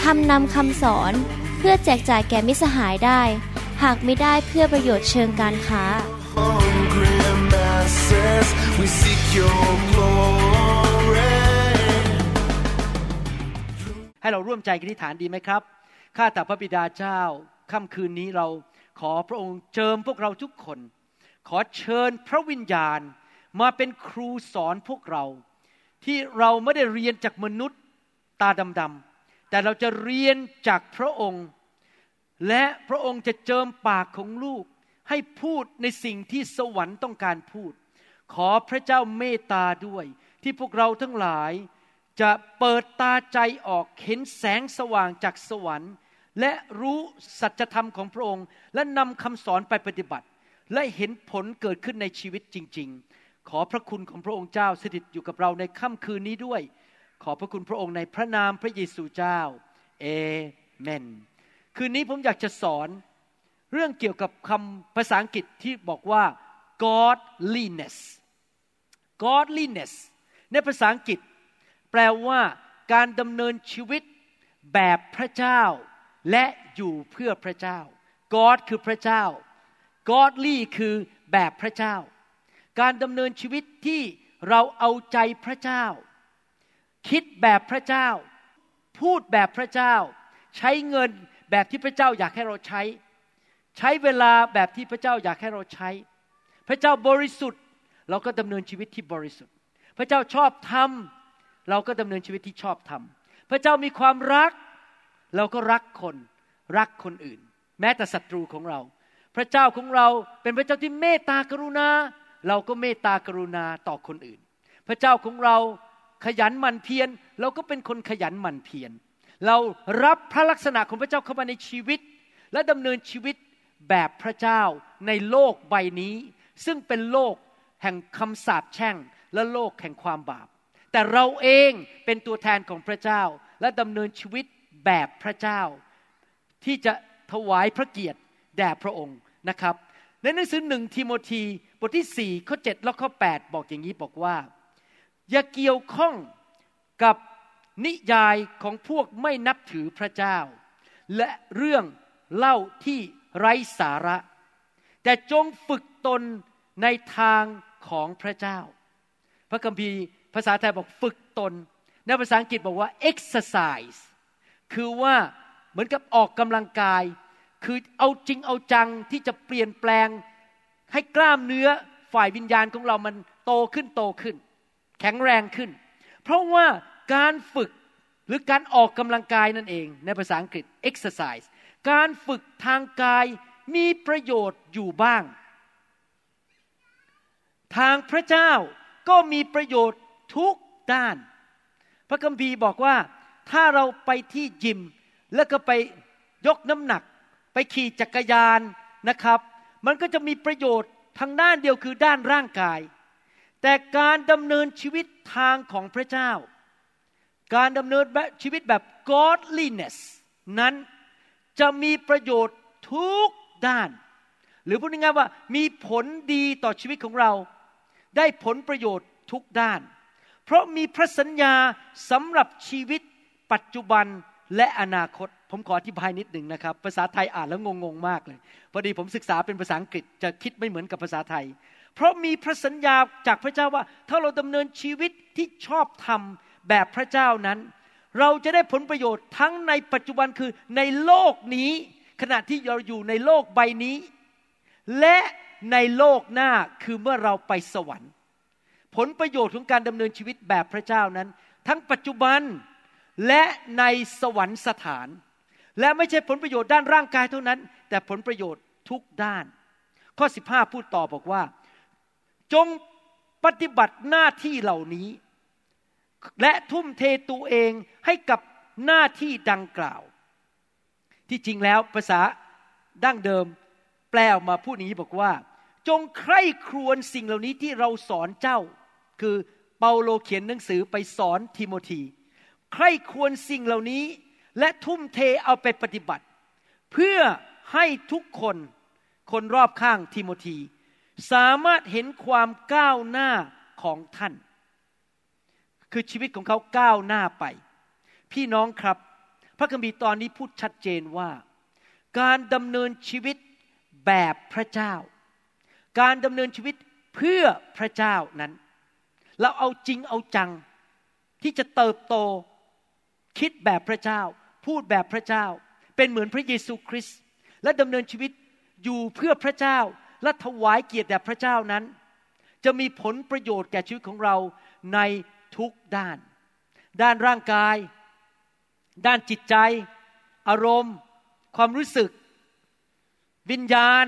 ทำนำคำสอนเพื่อแจกจ่ายแก่มิสหายได้ หากไม่ได้เพื่อประโยชน์เชิงการค้า hungry masses, we seek your glory. ให้เราร่วมใจกันที่ฐานดีไหมครับ ข้าแต่พระบิดาเจ้าค่ำคืนนี้เราขอพระองค์เจิมพวกเราทุกคน ขอเชิญพระวิญญาณมาเป็นครูสอนพวกเรา ที่เราไม่ได้เรียนจากมนุษย์ตาดำๆ แต่เราจะเรียนจากพระองค์ และพระองค์จะเจิมปากของลูก ให้พูดในสิ่งที่สวรรค์ต้องการพูด ขอพระเจ้าเมตตาด้วย ที่พวกเราทั้งหลายจะเปิดตาใจออกเห็นแสงสว่างจากสวรรค์ และรู้สัจธรรมของพระองค์ และนำคำสอนไปปฏิบัติ และเห็นผลเกิดขึ้นในชีวิตจริง ๆ ขอพระคุณของพระองค์เจ้าสถิตอยู่กับเราในค่ำคืนนี้ด้วย ขอพระคุณพระองค์ในพระนามพระเยซูเจ้า เอเมน คืนนี้ผมอยากจะสอนเรื่องเกี่ยวกับคำภาษาอังกฤษที่บอกว่า godliness godliness ในภาษาอังกฤษ แปลว่า การดำเนินชีวิตแบบพระเจ้า และอยู่เพื่อพระเจ้า God คือพระเจ้า godly คือแบบพระเจ้า การดำเนินชีวิตที่เราเอาใจพระเจ้า คิดแบบพระเจ้า พูดแบบพระเจ้า ใช้เงินแบบที่พระเจ้าอยากให้เราใช้ ใช้เวลาแบบที่พระเจ้าอยากให้เราใช้ พระเจ้าบริสุทธิ์ เราก็ดำเนินชีวิตที่บริสุทธิ์ พระเจ้าชอบทำเราก็ดำเนินชีวิตที่ชอบทำพระเจ้ามีความรัก เราก็รักคนรักคนอื่น แม้แต่ศัตรูของเรา พระเจ้าของเราเป็นพระเจ้าที่เมตตากรุณา เราก็เมตตากรุณาต่อคนอื่น พระเจ้าของเรา ขยันหมั่นเพียรเราก็เป็นคนขยันหมั่นเพียรเรารับพระลักษณะของพระเจ้าเข้ามาในชีวิต และดำเนินชีวิตแบบพระเจ้าในโลกใบนี้ ซึ่งเป็นโลกแห่งคำสาปแช่งและโลกแห่งความบาป แต่เราเองเป็นตัวแทนของพระเจ้าและดำเนินชีวิตแบบพระเจ้า ที่จะถวายพระเกียรติแด่พระองค์นะครับในหนังสือหนึ่งทิโมธีบทที่4ข้อ7และข้อ 8 บอกอย่างนี้บอกว่า อย่าเกี่ยวข้องกับนิยายของพวกไม่นับถือพระเจ้า และเรื่องเล่าที่ไร้สาระ แต่จงฝึกตนในทางของพระเจ้า พระคัมภีร์ภาษาไทยบอกฝึกตน ในภาษาอังกฤษบอกว่า exercise คือว่าเหมือนกับออกกำลังกาย คือเอาจริงเอาจังที่จะเปลี่ยนแปลง ให้กล้ามเนื้อฝ่ายวิญญาณของเรามันโตขึ้นโตขึ้น แข็งแรงขึ้น เพราะว่าการฝึกหรือการออกกำลังกายนั่นเอง ในภาษาอังกฤษ exercise การฝึกทางกายมีประโยชน์อยู่บ้าง ทางพระเจ้าก็มีประโยชน์ทุกด้าน พระคัมภีร์บอกว่าถ้าเราไปที่ยิม แล้วก็ไปยกน้ำหนัก ไปขี่จักรยานนะครับ มันก็จะมีประโยชน์ทางด้านเดียวคือด้านร่างกาย แต่การดำเนินชีวิตทางของพระเจ้า การดำเนินชีวิตแบบ godliness นั้นจะมีประโยชน์ทุกด้าน หรือพูดง่ายๆว่ามีผลดีต่อชีวิตของเรา ได้ผลประโยชน์ทุกด้าน เพราะมีพระสัญญาสำหรับชีวิตปัจจุบันและอนาคต ผมขออธิบายนิดหนึ่งนะครับ ภาษาไทยอ่านแล้วงงๆมากเลย พอดีผมศึกษาเป็นภาษาอังกฤษจะคิดไม่เหมือนกับภาษาไทย เพราะมีพระสัญญาจากพระเจ้าว่า ถ้าเราดำเนินชีวิตที่ชอบธรรมแบบพระเจ้านั้น เราจะได้ผลประโยชน์ทั้งในปัจจุบันคือในโลกนี้ ขณะที่เราอยู่ในโลกใบนี้ และในโลกหน้าคือเมื่อเราไปสวรรค์ ผลประโยชน์ของการดำเนินชีวิตแบบพระเจ้านั้น ทั้งปัจจุบันและในสวรรค์สถาน และไม่ใช่ผลประโยชน์ด้านร่างกายเท่านั้น แต่ผลประโยชน์ทุกด้าน ข้อ 15 พูดต่อบอกว่า จงปฏิบัติหน้าที่เหล่านี้ และทุ่มเทตัวเองให้กับหน้าที่ดังกล่าว ที่จริงแล้วภาษาดั้งเดิมแปลออกมาพูดอย่างนี้บอกว่า จงใคร่ครวญสิ่งเหล่านี้ที่เราสอนเจ้า คือเปาโลเขียนหนังสือไปสอนทิโมธีใคร่ครวญสิ่งเหล่านี้และทุ่มเทเอาไปปฏิบัติ เพื่อให้ทุกคนคนรอบข้างทิโมธี สามารถเห็นความก้าวหน้าของท่าน คือชีวิตของเขาก้าวหน้าไป พี่น้องครับ พระคัมภีร์ตอนนี้พูดชัดเจนว่า การดำเนินชีวิตแบบพระเจ้า การดำเนินชีวิตเพื่อพระเจ้านั้น เราเอาจริงเอาจังที่จะเติบโตคิดแบบพระเจ้า พูดแบบพระเจ้า เป็นเหมือนพระเยซูคริสต์และดำเนินชีวิตอยู่เพื่อพระเจ้า และถวายเกียรติแด่พระเจ้านั้น จะมีผลประโยชน์แก่ชีวิตของเราในทุกด้าน ด้านร่างกาย ด้านจิตใจ อารมณ์ ความรู้สึก วิญญาณ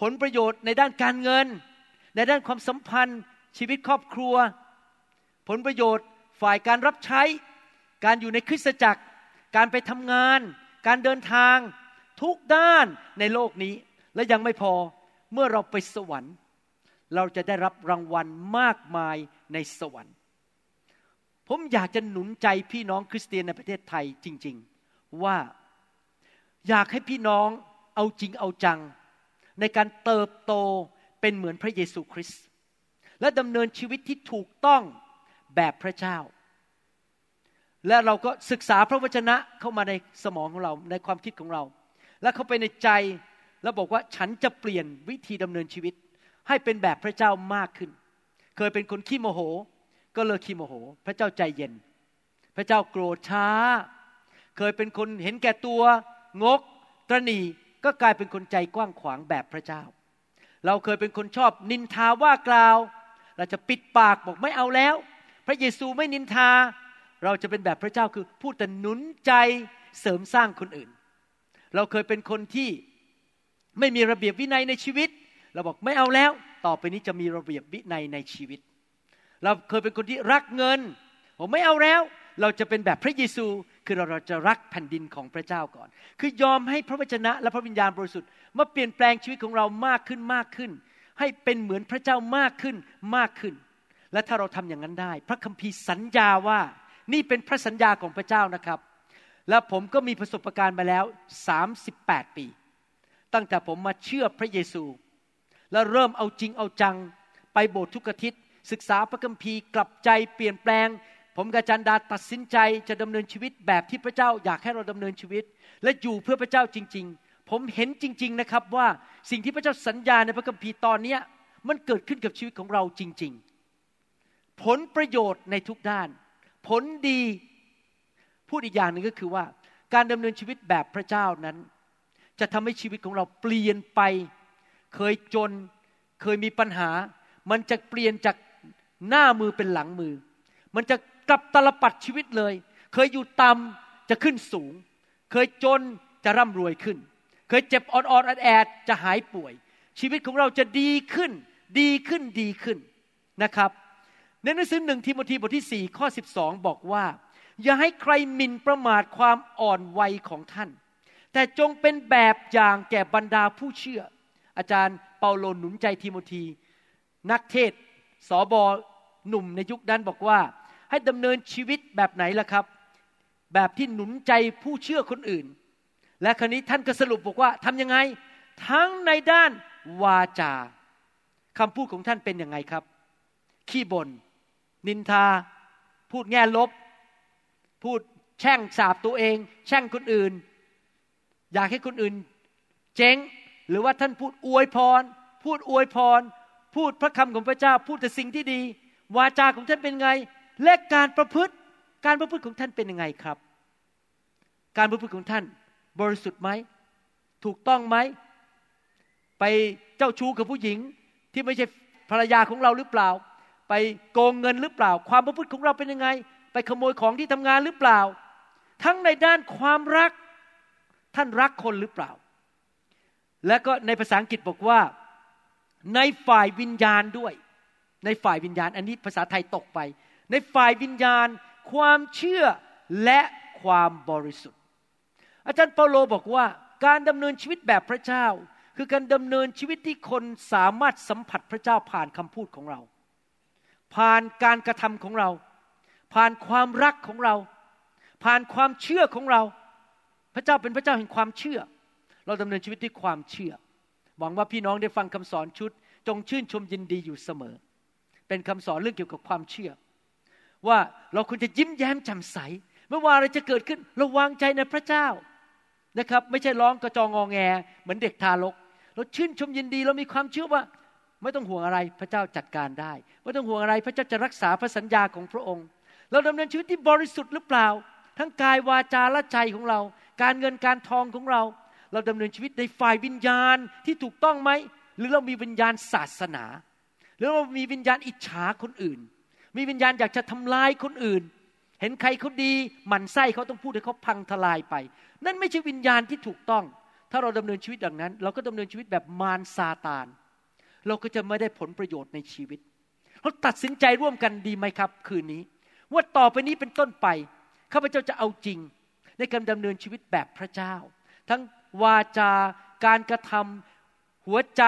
ผลประโยชน์ในด้านการเงิน ในด้านความสัมพันธ์ ชีวิตครอบครัว ผลประโยชน์ฝ่ายการรับใช้ การอยู่ในคริสตจักร การไปทำงาน การเดินทาง ทุกด้านในโลกนี้และยังไม่พอ เมื่อเราไปสวรรค์ เราจะได้รับรางวัลมากมายในสวรรค์ ผมอยากจะหนุนใจพี่น้องคริสเตียนในประเทศไทยจริง ๆ ว่าอยากให้พี่น้องเอาจริงเอาจัง ในการเติบโตเป็นเหมือนพระเยซูคริสต์และดำเนินชีวิตที่ถูกต้องแบบพระเจ้า และเราก็ศึกษาพระวจนะเข้ามาในสมองของเราในความคิดของเรา และเข้าไปในใจ แล้วบอกว่าฉันจะเปลี่ยนวิธีดำเนินชีวิต ให้เป็นแบบพระเจ้ามากขึ้น เคยเป็นคนขี้โมโห ก็เลิกขี้โมโห พระเจ้าใจเย็น พระเจ้าโกรธช้า เคยเป็นคนเห็นแก่ตัว งก ตรณีก็กลายเป็นคนใจกว้างขวางแบบพระเจ้า เราเคยเป็นคนชอบนินทาว่ากล่าว เราจะปิดปากบอกไม่เอาแล้ว พระเยซูไม่นินทา เราจะเป็นแบบพระเจ้าคือพูดแต่หนุนใจเสริมสร้างคนอื่น เราเคยเป็นคนที่ ไม่มีระเบียบวินัยในชีวิต เราบอกไม่เอาแล้ว ต่อไปนี้จะมีระเบียบวินัยในชีวิต เราเคยเป็นคนที่รักเงิน ผมไม่เอาแล้ว เราจะเป็นแบบพระเยซูคือเราเราจะรักแผ่นดินของพระเจ้าก่อน คือยอมให้พระวจนะและพระวิญญาณบริสุทธิ์มาเปลี่ยนแปลงชีวิตของเรามากขึ้นมากขึ้น ให้เป็นเหมือนพระเจ้ามากขึ้นมากขึ้น และถ้าเราทำอย่างนั้นได้ พระคัมภีร์สัญญาว่านี่เป็นพระสัญญาของพระเจ้านะครับ และผมก็มีประสบการณ์มาแล้ว 38 ปี ตั้งแต่ผมมาเชื่อพระเยซู และเริ่มเอาจริงเอาจัง ไปโบสถ์ทุกอาทิตย์ ศึกษาพระคัมภีร์กลับใจเปลี่ยนแปลง ผมกับอาจารย์ดาตัดสินใจจะดำเนินชีวิตแบบที่พระเจ้าอยากให้เราดำเนินชีวิต และอยู่เพื่อพระเจ้าจริง ๆ ผมเห็นจริง ๆนะครับว่าสิ่งที่พระเจ้าสัญญาในพระคัมภีร์ตอนนี้มันเกิดขึ้นกับชีวิตของเราจริง ๆ ผลประโยชน์ในทุกด้าน ผลดีพูดอีกอย่างหนึ่งก็คือว่าการดำเนินชีวิตแบบพระเจ้านั้น จะทำให้ชีวิตของเราเปลี่ยนไป เคยจน เคยมีปัญหา มันจะเปลี่ยนจากหน้ามือเป็นหลังมือ มันจะกลับตลปัดชีวิตเลย เคยอยู่ต่ำจะขึ้นสูง เคยจนจะร่ำรวยขึ้น เคยเจ็บอ่อนๆแอดจะหายป่วย ชีวิตของเราจะดีขึ้น ดีขึ้นดีขึ้นนะครับในหนังสือหนึ่งทิโมธีบทที่ 4 ข้อ 12 บอกว่า อย่าให้ใครหมิ่นประมาทความอ่อนวัยของท่าน แต่จงเป็นแบบอย่างแก่บรรดาผู้เชื่อ อาจารย์เปาโลหนุนใจทิโมธี นักเทศสอบอหนุ่มในยุคนั้นบอกว่า ให้ดำเนินชีวิตแบบไหนล่ะครับ แบบที่หนุนใจผู้เชื่อคนอื่น และครนี้ท่านก็สรุปบอกว่าทำยังไง ทั้งในด้านวาจาคำพูดของท่านเป็นยังไงครับ ขี้บน่นนินทา พูดแง่ลบ พูดแช่งสาบตัวเอง แช่งคนอื่น อยากให้คนอื่นเจ๊งหรือว่าท่านพูดอวยพร พูดอวยพร พูดพระคำของพระเจ้า พูดแต่สิ่งที่ดี วาจาของท่านเป็นไง และการประพฤติการประพฤติของท่านเป็นยังไงครับ การประพฤติของท่านบริสุทธิ์ไหม ถูกต้องไหม ไปเจ้าชู้กับผู้หญิงที่ไม่ใช่ภรรยาของเราหรือเปล่า ไปโกงเงินหรือเปล่า ความประพฤติของเราเป็นยังไง ไปขโมยของที่ทำงานหรือเปล่า ทั้งในด้านความรัก ท่านรักคนหรือเปล่า และก็ในภาษาอังกฤษบอกว่า ในฝ่ายวิญญาณด้วย ในฝ่ายวิญญาณ อันนี้ภาษาไทยตกไป ในฝ่ายวิญญาณ ความเชื่อและความบริสุทธิ์ อาจารย์เปาโลบอกว่าการดำเนินชีวิตแบบพระเจ้า คือการดำเนินชีวิตที่คนสามารถสัมผัสพระเจ้าผ่านคำพูดของเรา ผ่านการกระทำของเรา ผ่านความรักของเรา ผ่านความเชื่อของเรา ระเจ้าเป็นพระเจ้าแห่งความเชื่อ เราดำเนินชีวิตด้วยความเชื่อ หวังว่าพี่น้องได้ฟังคำสอนชุด จงชื่นชมยินดีอยู่เสมอ เป็นคำสอนเรื่องเกี่ยวกับความเชื่อ ว่าเราควรจะยิ้มแย้มแจ่มใสไม่ว่าอะไรจะเกิดขึ้นเราวางใจในพระเจ้านะครับ ไม่ใช่ร้องกระจองงอแง เหมือนเด็กทารก เราชื่นชมยินดีเรามีความเชื่อว่า ไม่ต้องห่วงอะไรพระเจ้าจัดการได้ ไม่ต้องห่วงอะไรพระเจ้าจะรักษาพระสัญญาของพระองค์ เราดำเนินชีวิตที่บริสุทธิ์หรือเปล่า ทั้งกายวาจาและใจของเรา การเงินการทองของเรา เราดำเนินชีวิตในฝ่ายวิญญาณที่ถูกต้องไหม หรือเรามีวิญญาณศาสนา หรือเรามีวิญญาณอิจฉาคนอื่น มีวิญญาณอยากจะทำลายคนอื่น เห็นใครเขาดีหมั่นไส้เขาต้องพูดให้เขาพังทลายไป นั่นไม่ใช่วิญญาณที่ถูกต้อง ถ้าเราดำเนินชีวิตอย่างนั้น เราก็ดำเนินชีวิตแบบมารซาตาน เราก็จะไม่ได้ผลประโยชน์ในชีวิตเราตัดสินใจร่วมกันดีไหมครับ คืนนี้ ว่าต่อไปนี้เป็นต้นไปข้าพเจ้าจะเอาจริง ในการดำเนินชีวิตแบบพระเจ้า ทั้งวาจาการกระทำหัวใจ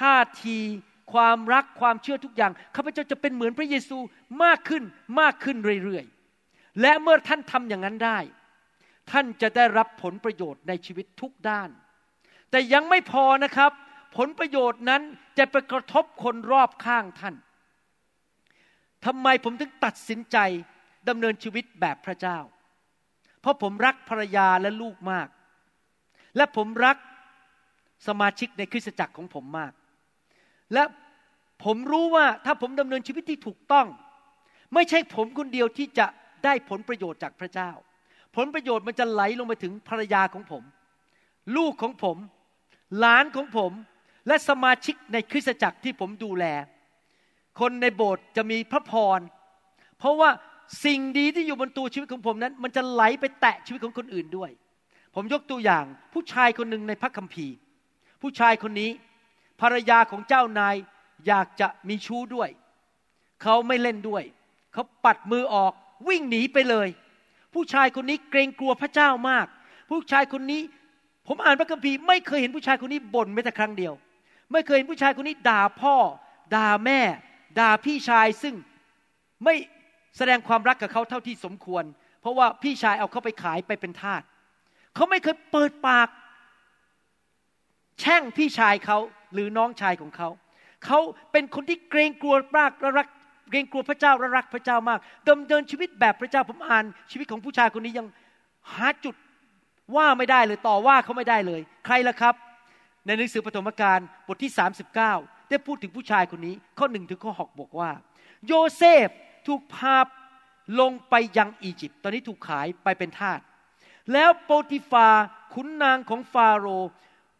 ท่าที ความรักความเชื่อทุกอย่างข้าพเจ้าจะเป็นเหมือนพระเยซูมากขึ้นมากขึ้นเรื่อยๆและเมื่อท่านทำอย่างนั้นได้ ท่านจะได้รับผลประโยชน์ในชีวิตทุกด้าน แต่ยังไม่พอนะครับ ผลประโยชน์นั้นจะไปกระทบคนรอบข้างท่านทำไมผมถึงตัดสินใจดำเนินชีวิตแบบพระเจ้า เพราะผมรักภรรยาและลูกมาก และผมรักสมาชิกในคริสตจักรของผมมาก และผมรู้ว่าถ้าผมดำเนินชีวิตที่ถูกต้อง ไม่ใช่ผมคนเดียวที่จะได้ผลประโยชน์จากพระเจ้า ผลประโยชน์มันจะไหลลงไปถึงภรรยาของผม ลูกของผม หลานของผม และสมาชิกในคริสตจักรที่ผมดูแล คนในโบสถ์จะมีพระพร เพราะว่า สิ่งดีที่อยู่บนตัวชีวิตของผมนั้น มันจะไหลไปแตะชีวิตของคนอื่นด้วย ผมยกตัวอย่างผู้ชายคนหนึ่งในพระคัมภีร์ ผู้ชายคนนี้ ภรรยาของเจ้านายอยากจะมีชู้ด้วย เขาไม่เล่นด้วย เขาปัดมือออกวิ่งหนีไปเลย ผู้ชายคนนี้เกรงกลัวพระเจ้ามาก ผู้ชายคนนี้ ผมอ่านพระคัมภีร์ไม่เคยเห็นผู้ชายคนนี้บ่นแม้แต่ครั้งเดียว ไม่เคยเห็นผู้ชายคนนี้ด่าพ่อ ด่าแม่ ด่าพี่ชายซึ่งไม่ แสดงความรักกับเขาเท่าที่สมควร เพราะว่าพี่ชายเอาเขาไปขายไปเป็นทาสเขาไม่เคยเปิดปาก แช่งพี่ชายเขาหรือน้องชายของเขา เขาเป็นคนที่เกรงกลัวมากและรักเกรงกลัวพระเจ้าและรักพระเจ้ามากดำเนินชีวิตแบบพระเจ้าผมอ่าน ชีวิตของผู้ชายคนนี้ยังหาจุดว่าไม่ได้เลยต่อว่าเขาไม่ได้เลย ใครล่ะครับ ในหนังสือปฐมกาลบทที่ 39 ได้พูดถึงผู้ชายคนนี้ ข้อหนึ่งถึงข้อหกบอกว่า โยเซฟ ถูกพาลงไปยังอียิปต์ตอนนี้ถูกขายไปเป็นทาสแล้วโปติฟาขุนนางของฟาโรห์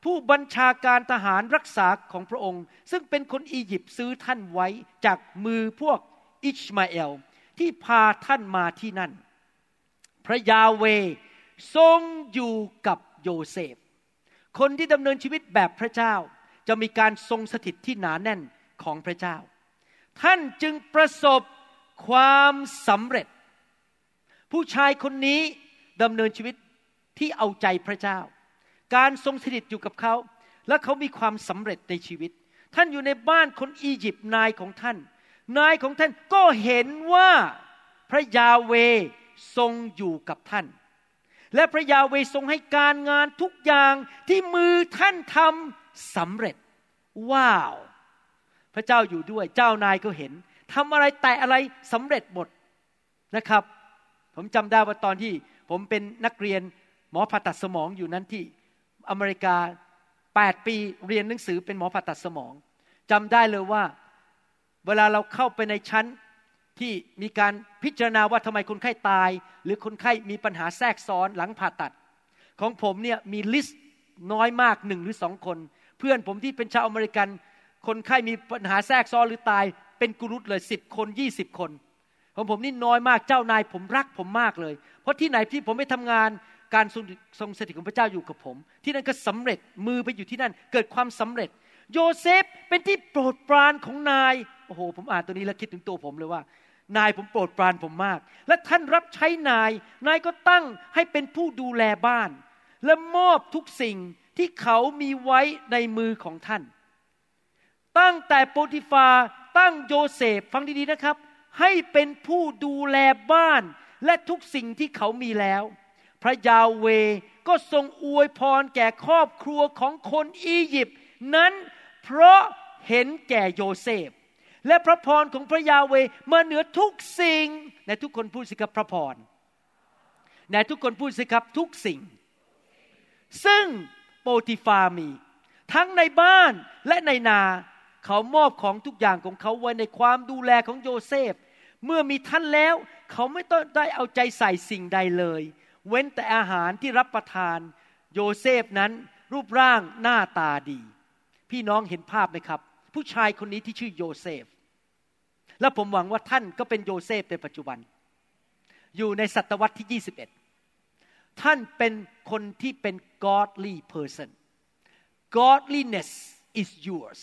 ผู้บัญชาการทหารรักษาของพระองค์ ซึ่งเป็นคนอียิปต์ซื้อท่านไว้จากมือพวกอิชมาเอล ที่พาท่านมาที่นั่น พระยาเวทรงอยู่กับโยเซฟ คนที่ดำเนินชีวิตแบบพระเจ้า จะมีการทรงสถิตที่หนาแน่นของพระเจ้า ท่านจึงประสบ ความสำเร็จ ผู้ชายคนนี้ดำเนินชีวิตที่เอาใจพระเจ้า การทรงสถิตอยู่กับเขา และเขามีความสำเร็จในชีวิต ท่านอยู่ในบ้านคนอียิปต์นายของท่าน นายของท่านก็เห็นว่าพระยาเวทรงอยู่กับท่าน และพระยาเวทรงให้การงานทุกอย่างที่มือท่านทำสำเร็จ ว้าว พระเจ้าอยู่ด้วย เจ้านายก็เห็น ทำอะไรแต่อะไรสำเร็จหมดนะครับ ผมจำได้ว่าตอนที่ผมเป็นนักเรียนหมอผ่าตัดสมองอยู่นั้นที่อเมริกา 8 ปีเรียนหนังสือเป็นหมอผ่าตัดสมองจำได้เลยว่า เวลาเราเข้าไปในชั้นที่มีการพิจารณาว่าทำไมคนไข้ตาย หรือคนไข้มีปัญหาแทรกซ้อนหลังผ่าตัด ของผมเนี่ยมีลิสต์น้อยมากหนึ่งหรือสองคน เพื่อนผมที่เป็นชาวอเมริกัน คนไข้มีปัญหาแทรกซ้อนหรือตาย เป็นกุรุตเลยสิบคนยี่สิบคนของผมนี่น้อยมากเจ้านายผมรักผมมากเลย เพราะที่ไหนที่ผมไปทำงานการทรงสถิตของพระเจ้าอยู่กับผม ที่นั่นก็สำเร็จมือไปอยู่ที่นั่น เกิดความสำเร็จ โยเซฟเป็นที่โปรดปรานของนายโอ้โห ผมอ่านตัวนี้แล้วคิดถึงตัวผมเลยว่า นายผมโปรดปรานผมมาก และท่านรับใช้นาย นายก็ตั้งให้เป็นผู้ดูแลบ้าน และมอบทุกสิ่งที่เขามีไว้ในมือของท่าน ตั้งแต่โปติฟา ตั้งโยเซฟฟังดีๆนะครับ ให้เป็นผู้ดูแลบ้านและทุกสิ่งที่เขามีแล้ว พระยาห์เวห์ก็ทรงอวยพรแก่ครอบครัวของคนอียิปต์นั้นเพราะเห็นแก่โยเซฟ และพระพรของพระยาห์เวห์มาเหนือทุกสิ่งในทุกคนพูดสิครับพระพรในทุกคนพูดสิครับทุกสิ่ง ซึ่งโปติฟามี ทั้งในบ้านและในนา เขามอบของทุกอย่างของเขาไว้ในความดูแลของโยเซฟ เมื่อมีท่านแล้ว เขาไม่ต้องได้เอาใจใส่สิ่งใดเลย เว้นแต่อาหารที่รับประทาน โยเซฟนั้นรูปร่างหน้าตาดี พี่น้องเห็นภาพไหมครับ ผู้ชายคนนี้ที่ชื่อโยเซฟ และผมหวังว่าท่านก็เป็นโยเซฟในปัจจุบัน อยู่ในศตวรรษที่ 21 ท่านเป็นคนที่เป็น godly person godliness is yours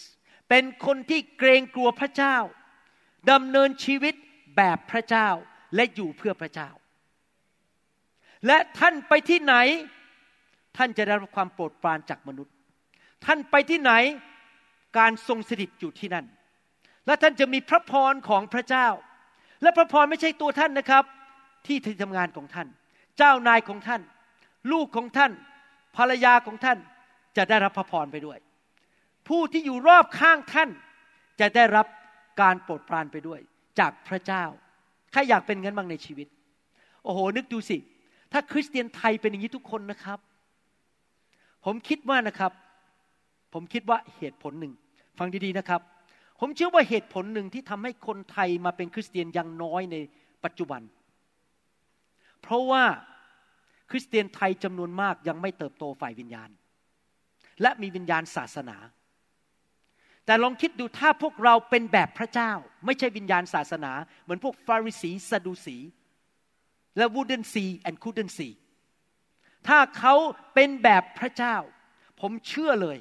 เป็นคนที่เกรงกลัวพระเจ้าดำเนินชีวิตแบบพระเจ้าและอยู่เพื่อพระเจ้า และท่านไปที่ไหน ท่านจะได้รับความโปรดปรานจากมนุษย์ ท่านไปที่ไหนการทรงสถิตอยู่ที่นั่น และท่านจะมีพระพรของพระเจ้า และพระพรไม่ใช่ตัวท่านนะครับ ที่ที่ทำงานของท่าน เจ้านายของท่าน ลูกของท่าน ภรรยาของท่านจะได้รับพระพรไปด้วย ผู้ที่อยู่รอบข้างท่าน จะได้รับการโปรดปรานไปด้วย จากพระเจ้า ใครอยากเป็นงั้นบ้างในชีวิต โอ้โห นึกดูสิ ถ้าคริสเตียนไทยเป็นอย่างนี้ทุกคนนะครับ ผมคิดว่านะครับ ผมคิดว่าเหตุผลหนึ่ง ฟังดีๆนะครับ ผมเชื่อว่าเหตุผลหนึ่งที่ทำให้คนไทยมาเป็นคริสเตียนยังน้อยในปัจจุบัน เพราะว่าคริสเตียนไทยจำนวนมากยังไม่เติบโตฝ่ายวิญญาณ และมีวิญญาณศาสนา แต่ลองคิดดูถ้าพวกเราเป็นแบบพระเจ้า ไม่ใช่วิญญาณศาสนา เหมือนพวกฟาริสีซาดูสีและ wouldn't see and couldn't see ถ้าเขาเป็นแบบพระเจ้า ผมเชื่อเลย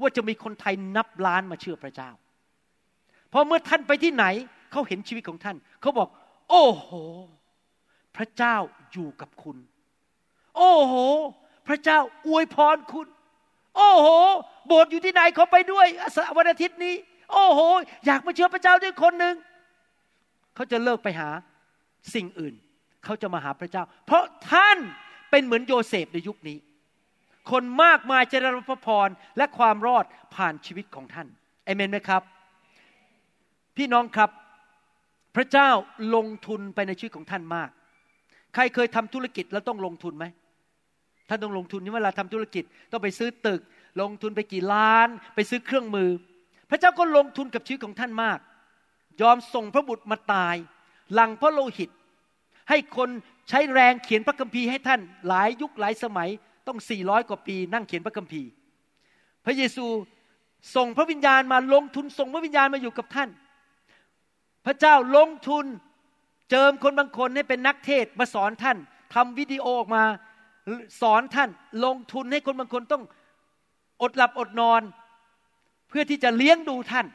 ว่าจะมีคนไทยนับล้านมาเชื่อพระเจ้า เพราะเมื่อท่านไปที่ไหนเขาเห็นชีวิตของท่าน เขาบอก โอ้โห พระเจ้าอยู่กับคุณ โอ้โห พระเจ้าอวยพรคุณ โอ้โห โบสถ์อยู่ที่ไหนเขาไปด้วยวันอาทิตย์นี้ โอ้โห อยากมาเชื่อพระเจ้าด้วยคนหนึ่งเขาจะเลิกไปหาสิ่งอื่น เขาจะมาหาพระเจ้า เพราะท่านเป็นเหมือนโยเซฟในยุคนี้ คนมากมายจะได้รับพระพรและความรอดผ่านชีวิตของท่านเอเมนไหมครับ พี่น้องครับ พระเจ้าลงทุนไปในชีวิตของท่านมาก ใครเคยทำธุรกิจแล้วต้องลงทุนไหม ท่านต้องลงทุนนี่เวลาทำธุรกิจต้องไปซื้อตึก ลงทุนไปกี่ล้าน ไปซื้อเครื่องมือ พระเจ้าก็ลงทุนกับชีวิตของท่านมาก ยอมส่งพระบุตรมาตายหลังพระโลหิต ให้คนใช้แรงเขียนพระคัมภีร์ให้ท่านหลายยุคหลายสมัยต้อง400กว่าปีนั่งเขียนพระคัมภีร์ พระเยซูส่งพระวิญญาณมาลงทุนส่งพระวิญญาณมาอยู่กับท่าน พระเจ้าลงทุนเจิมคนบางคนให้เป็นนักเทศมาสอนท่านทำวิดีโอออกมา สอนท่านลงทุนให้คนบางคนต้องอดหลับอดนอน เพื่อที่จะเลี้ยงดูท่าน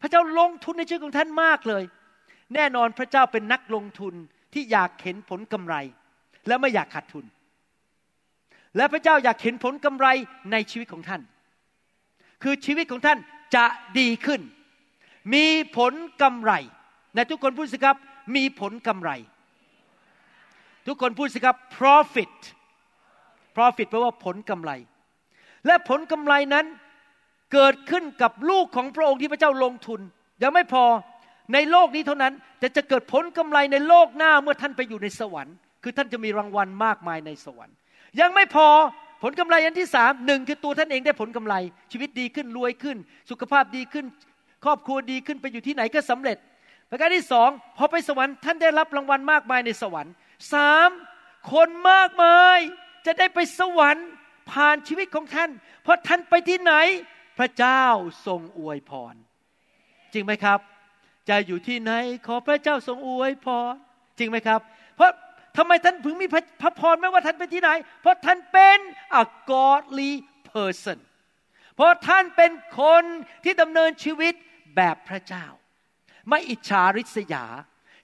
พระเจ้าลงทุนในชีวิตของท่านมากเลย แน่นอนพระเจ้าเป็นนักลงทุนที่อยากเห็นผลกำไร และไม่อยากขาดทุน และพระเจ้าอยากเห็นผลกำไรในชีวิตของท่าน คือชีวิตของท่านจะดีขึ้น มีผลกำไรในทุกคนพูดสิครับมีผลกำไร ทุกคนพูดสิครับ profit profit แปลว่าผลกำไร และผลกำไรนั้นเกิดขึ้นกับลูกของพระองค์ที่พระเจ้าลงทุน ยังไม่พอในโลกนี้เท่านั้น แต่จะเกิดผลกำไรในโลกหน้าเมื่อท่านไปอยู่ในสวรรค์ คือท่านจะมีรางวัลมากมายในสวรรค์ ยังไม่พอผลกำไรอันที่สามหนึ่งคือตัวท่านเองได้ผลกำไร ชีวิตดีขึ้นรวยขึ้น สุขภาพดีขึ้น ครอบครัวดีขึ้นไปอยู่ที่ไหนก็สำเร็จ ประการที่สองพอไปสวรรค์ท่านได้รับรางวัลมากมายในสวรรค์สามคนมากมาย จะได้ไปสวรรค์ผ่านชีวิตของท่าน เพราะท่านไปที่ไหน พระเจ้าทรงอวยพร จริงไหมครับ จะอยู่ที่ไหนขอพระเจ้าทรงอวยพร จริงไหมครับ เพราะทำไมท่านถึงมีพระพรไม่ว่าท่านไปที่ไหน เพราะท่านเป็น a godly person เพราะท่านเป็นคนที่ดำเนินชีวิตแบบพระเจ้า ไม่อิจฉาริษยา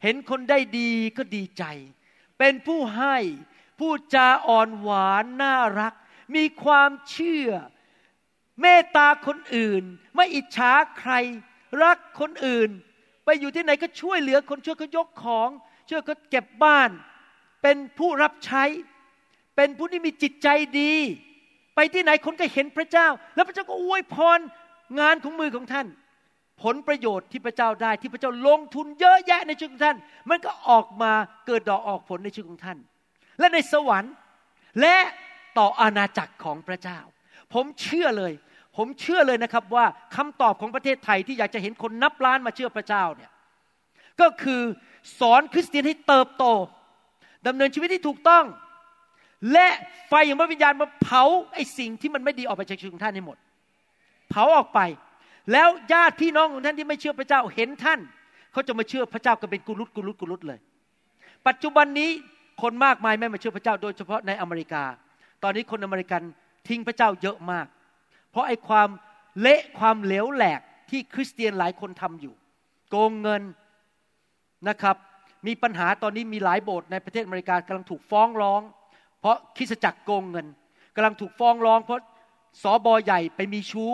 เห็นคนได้ดีก็ดีใจ เป็นผู้ให้ พูดจาอ่อนหวานน่ารัก มีความเชื่อ เมตตาคนอื่น ไม่อิจฉาใคร รักคนอื่น ไปอยู่ที่ไหนก็ช่วยเหลือคนช่วยเขายกของ ช่วยเขาเก็บบ้าน เป็นผู้รับใช้ เป็นผู้ที่มีจิตใจดี ไปที่ไหนคนก็เห็นพระเจ้า แล้วพระเจ้าก็อวยพรงานของมือของท่าน ผลประโยชน์ที่พระเจ้าได้ที่พระเจ้าลงทุนเยอะแยะในชีวิตของท่าน มันก็ออกมาเกิดดอกออกผลในชีวิตของท่าน และในสวรรค์และต่ออาณาจักรของพระเจ้า ผมเชื่อเลย ผมเชื่อเลยนะครับว่าคำตอบของประเทศไทยที่อยากจะเห็นคนนับล้านมาเชื่อพระเจ้าเนี่ยก็คือสอนคริสเตียนให้เติบโตดำเนินชีวิตที่ถูกต้อง และไฟของพระวิญญาณมาเผาไอ้สิ่งที่มันไม่ดีออกไปจากชีวิตของท่านให้หมด เผาออกไป แล้วญาติพี่น้องของท่านที่ไม่เชื่อพระเจ้าเห็นท่าน เขาจะมาเชื่อพระเจ้ากันเป็นกุลุตกุลุตกุลุตเลย ปัจจุบันนี้ คนมากมายไม่มาเชื่อพระเจ้า โดยเฉพาะในอเมริกา ตอนนี้คนอเมริกันทิ้งพระเจ้าเยอะมาก เพราะไอ้ความเละความเหลวแหลกที่คริสเตียนหลายคนทำอยู่ โกงเงินนะครับ มีปัญหาตอนนี้มีหลายโบสถ์ในประเทศอเมริกากำลังถูกฟ้องร้อง เพราะคริสจักรโกงเงินกำลังถูกฟ้องร้อง เพราะสอบอใหญ่ไปมีชู้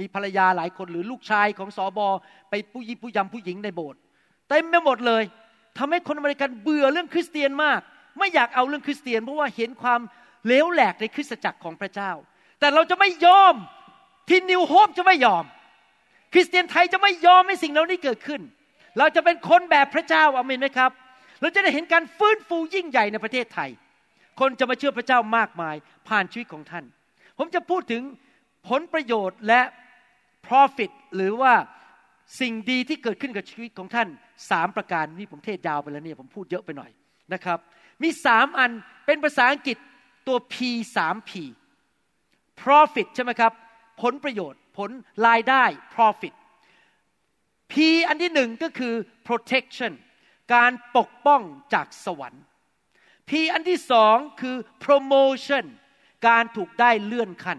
มีภรรยาหลายคนหรือลูกชายของสอบอไปผู้ยิผู้ยำผู้หญิงในโบสถ์เต็มไปหมดเลยทำให้คนอเมริกันเบื่อเรื่องคริสเตียนมาก ไม่อยากเอาเรื่องคริสเตียน เพราะว่าเห็นความเลวแหลกในคริสตจักรของพระเจ้า แต่เราจะไม่ยอมที่นิวโฮปจะไม่ยอม คริสเตียนไทยจะไม่ยอมให้สิ่งเหล่านี้เกิดขึ้น เราจะเป็นคนแบบพระเจ้าอาเมนไหมครับ เราจะได้เห็นการฟื้นฟูยิ่งใหญ่ในประเทศไทย คนจะมาเชื่อพระเจ้ามากมายผ่านชีวิตของท่าน ผมจะพูดถึงผลประโยชน์และ profit หรือว่าสิ่งดีที่เกิดขึ้นกับชีวิตของท่านสามประการนี่ผมเทศยาวไปแล้วเนี่ยผมพูดเยอะไปหน่อยนะครับ มีสามอันเป็นภาษาอังกฤษตัว P สาม P profit ใช่ไหมครับ ผลประโยชน์ ผลรายได้ profit P อันที่หนึ่งก็คือ protection การปกป้องจากสวรรค์ P อันที่สองคือ promotion การถูกได้เลื่อนขั้น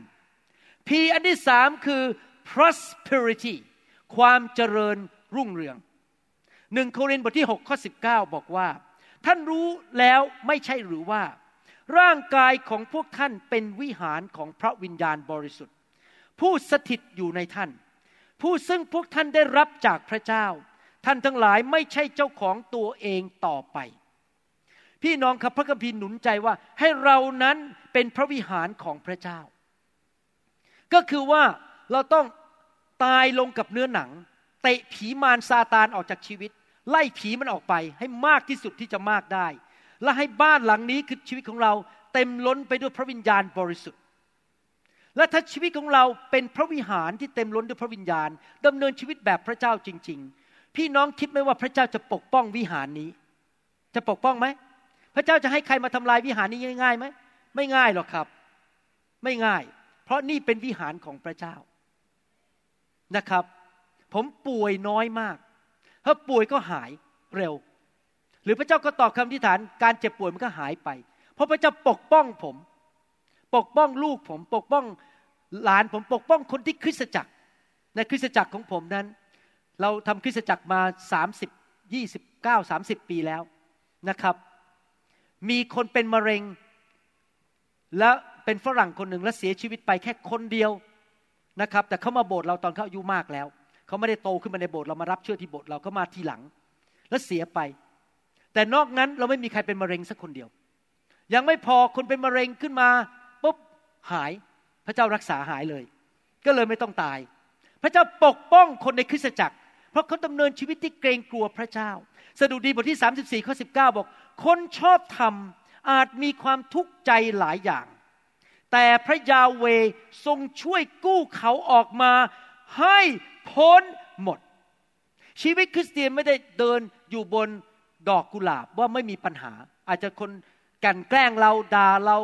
P อันที่สามคือ prosperity ความเจริญรุ่งเรืองหนึ่งโครินธ์บทที่ 6 ข้อ 19 บอกว่า ท่านรู้แล้วไม่ใช่หรือว่า ร่างกายของพวกท่านเป็นวิหารของพระวิญญาณบริสุทธิ์ ผู้สถิตอยู่ในท่าน ผู้ซึ่งพวกท่านได้รับจากพระเจ้า ท่านทั้งหลายไม่ใช่เจ้าของตัวเองต่อไป พี่น้องครับพระคัมภีร์หนุนใจว่าให้เรานั้นเป็นพระวิหารของพระเจ้า ก็คือว่าเราต้องตายลงกับเนื้อหนัง เตะผีมารซาตานออกจากชีวิต ไล่ผีมันออกไปให้มากที่สุดที่จะมากได้ และให้บ้านหลังนี้คือชีวิตของเราเต็มล้นไปด้วยพระวิญญาณบริสุทธิ์ และถ้าชีวิตของเราเป็นพระวิหารที่เต็มล้นด้วยพระวิญญาณดำเนินชีวิตแบบพระเจ้าจริง ๆ พี่น้องคิดไหมว่าพระเจ้าจะปกป้องวิหารนี้ จะปกป้องไหมพระเจ้าจะให้ใครมาทำลายวิหารนี้ง่ายๆไหมไม่ง่ายหรอกครับ ไม่ง่าย เพราะนี่เป็นวิหารของพระเจ้านะครับ ผมป่วยน้อยมาก ถ้าป่วยก็หายเร็ว หรือพระเจ้าก็ตอบคำที่ฐาน การเจ็บป่วยมันก็หายไป เพราะพระเจ้าปกป้องผม ปกป้องลูกผม ปกป้องหลานผม ปกป้องคนที่คริสตจักร ในคริสตจักรของผมนั้น เราทำคริสตจักรมา30 29 30ปีแล้วนะครับ มีคนเป็นมะเร็ง และเป็นฝรั่งคนหนึ่งและเสียชีวิตไปแค่คนเดียวนะครับ แต่เขามาโบสถ์เราตอนเขาอายุมากแล้ว เขาไม่ได้โตขึ้นมาในโบสถ์เรามารับเชื่อที่โบสถ์เราเขามาทีหลัง แล้วเสียไป แต่นอกนั้นเราไม่มีใครเป็นมะเร็งสักคนเดียว ยังไม่พอคนเป็นมะเร็งขึ้นมาปุ๊บหายพระเจ้ารักษาหายเลย ก็เลยไม่ต้องตาย พระเจ้าปกป้องคนในคริสตจักร เพราะเขาดำเนินชีวิตที่เกรงกลัวพระเจ้า สดุดีบทที่ 34ข้อ19 บอก คนชอบธรรมอาจมีความทุกข์ใจหลายอย่าง แต่พระยาเวทรงช่วยกู้เขาออกมาให้ พ้นหมด ชีวิตคริสเตียนไม่ได้เดินอยู่บนดอกกุหลาบว่าไม่มีปัญหา อาจจะคนกันแกล้งเราด่าเรา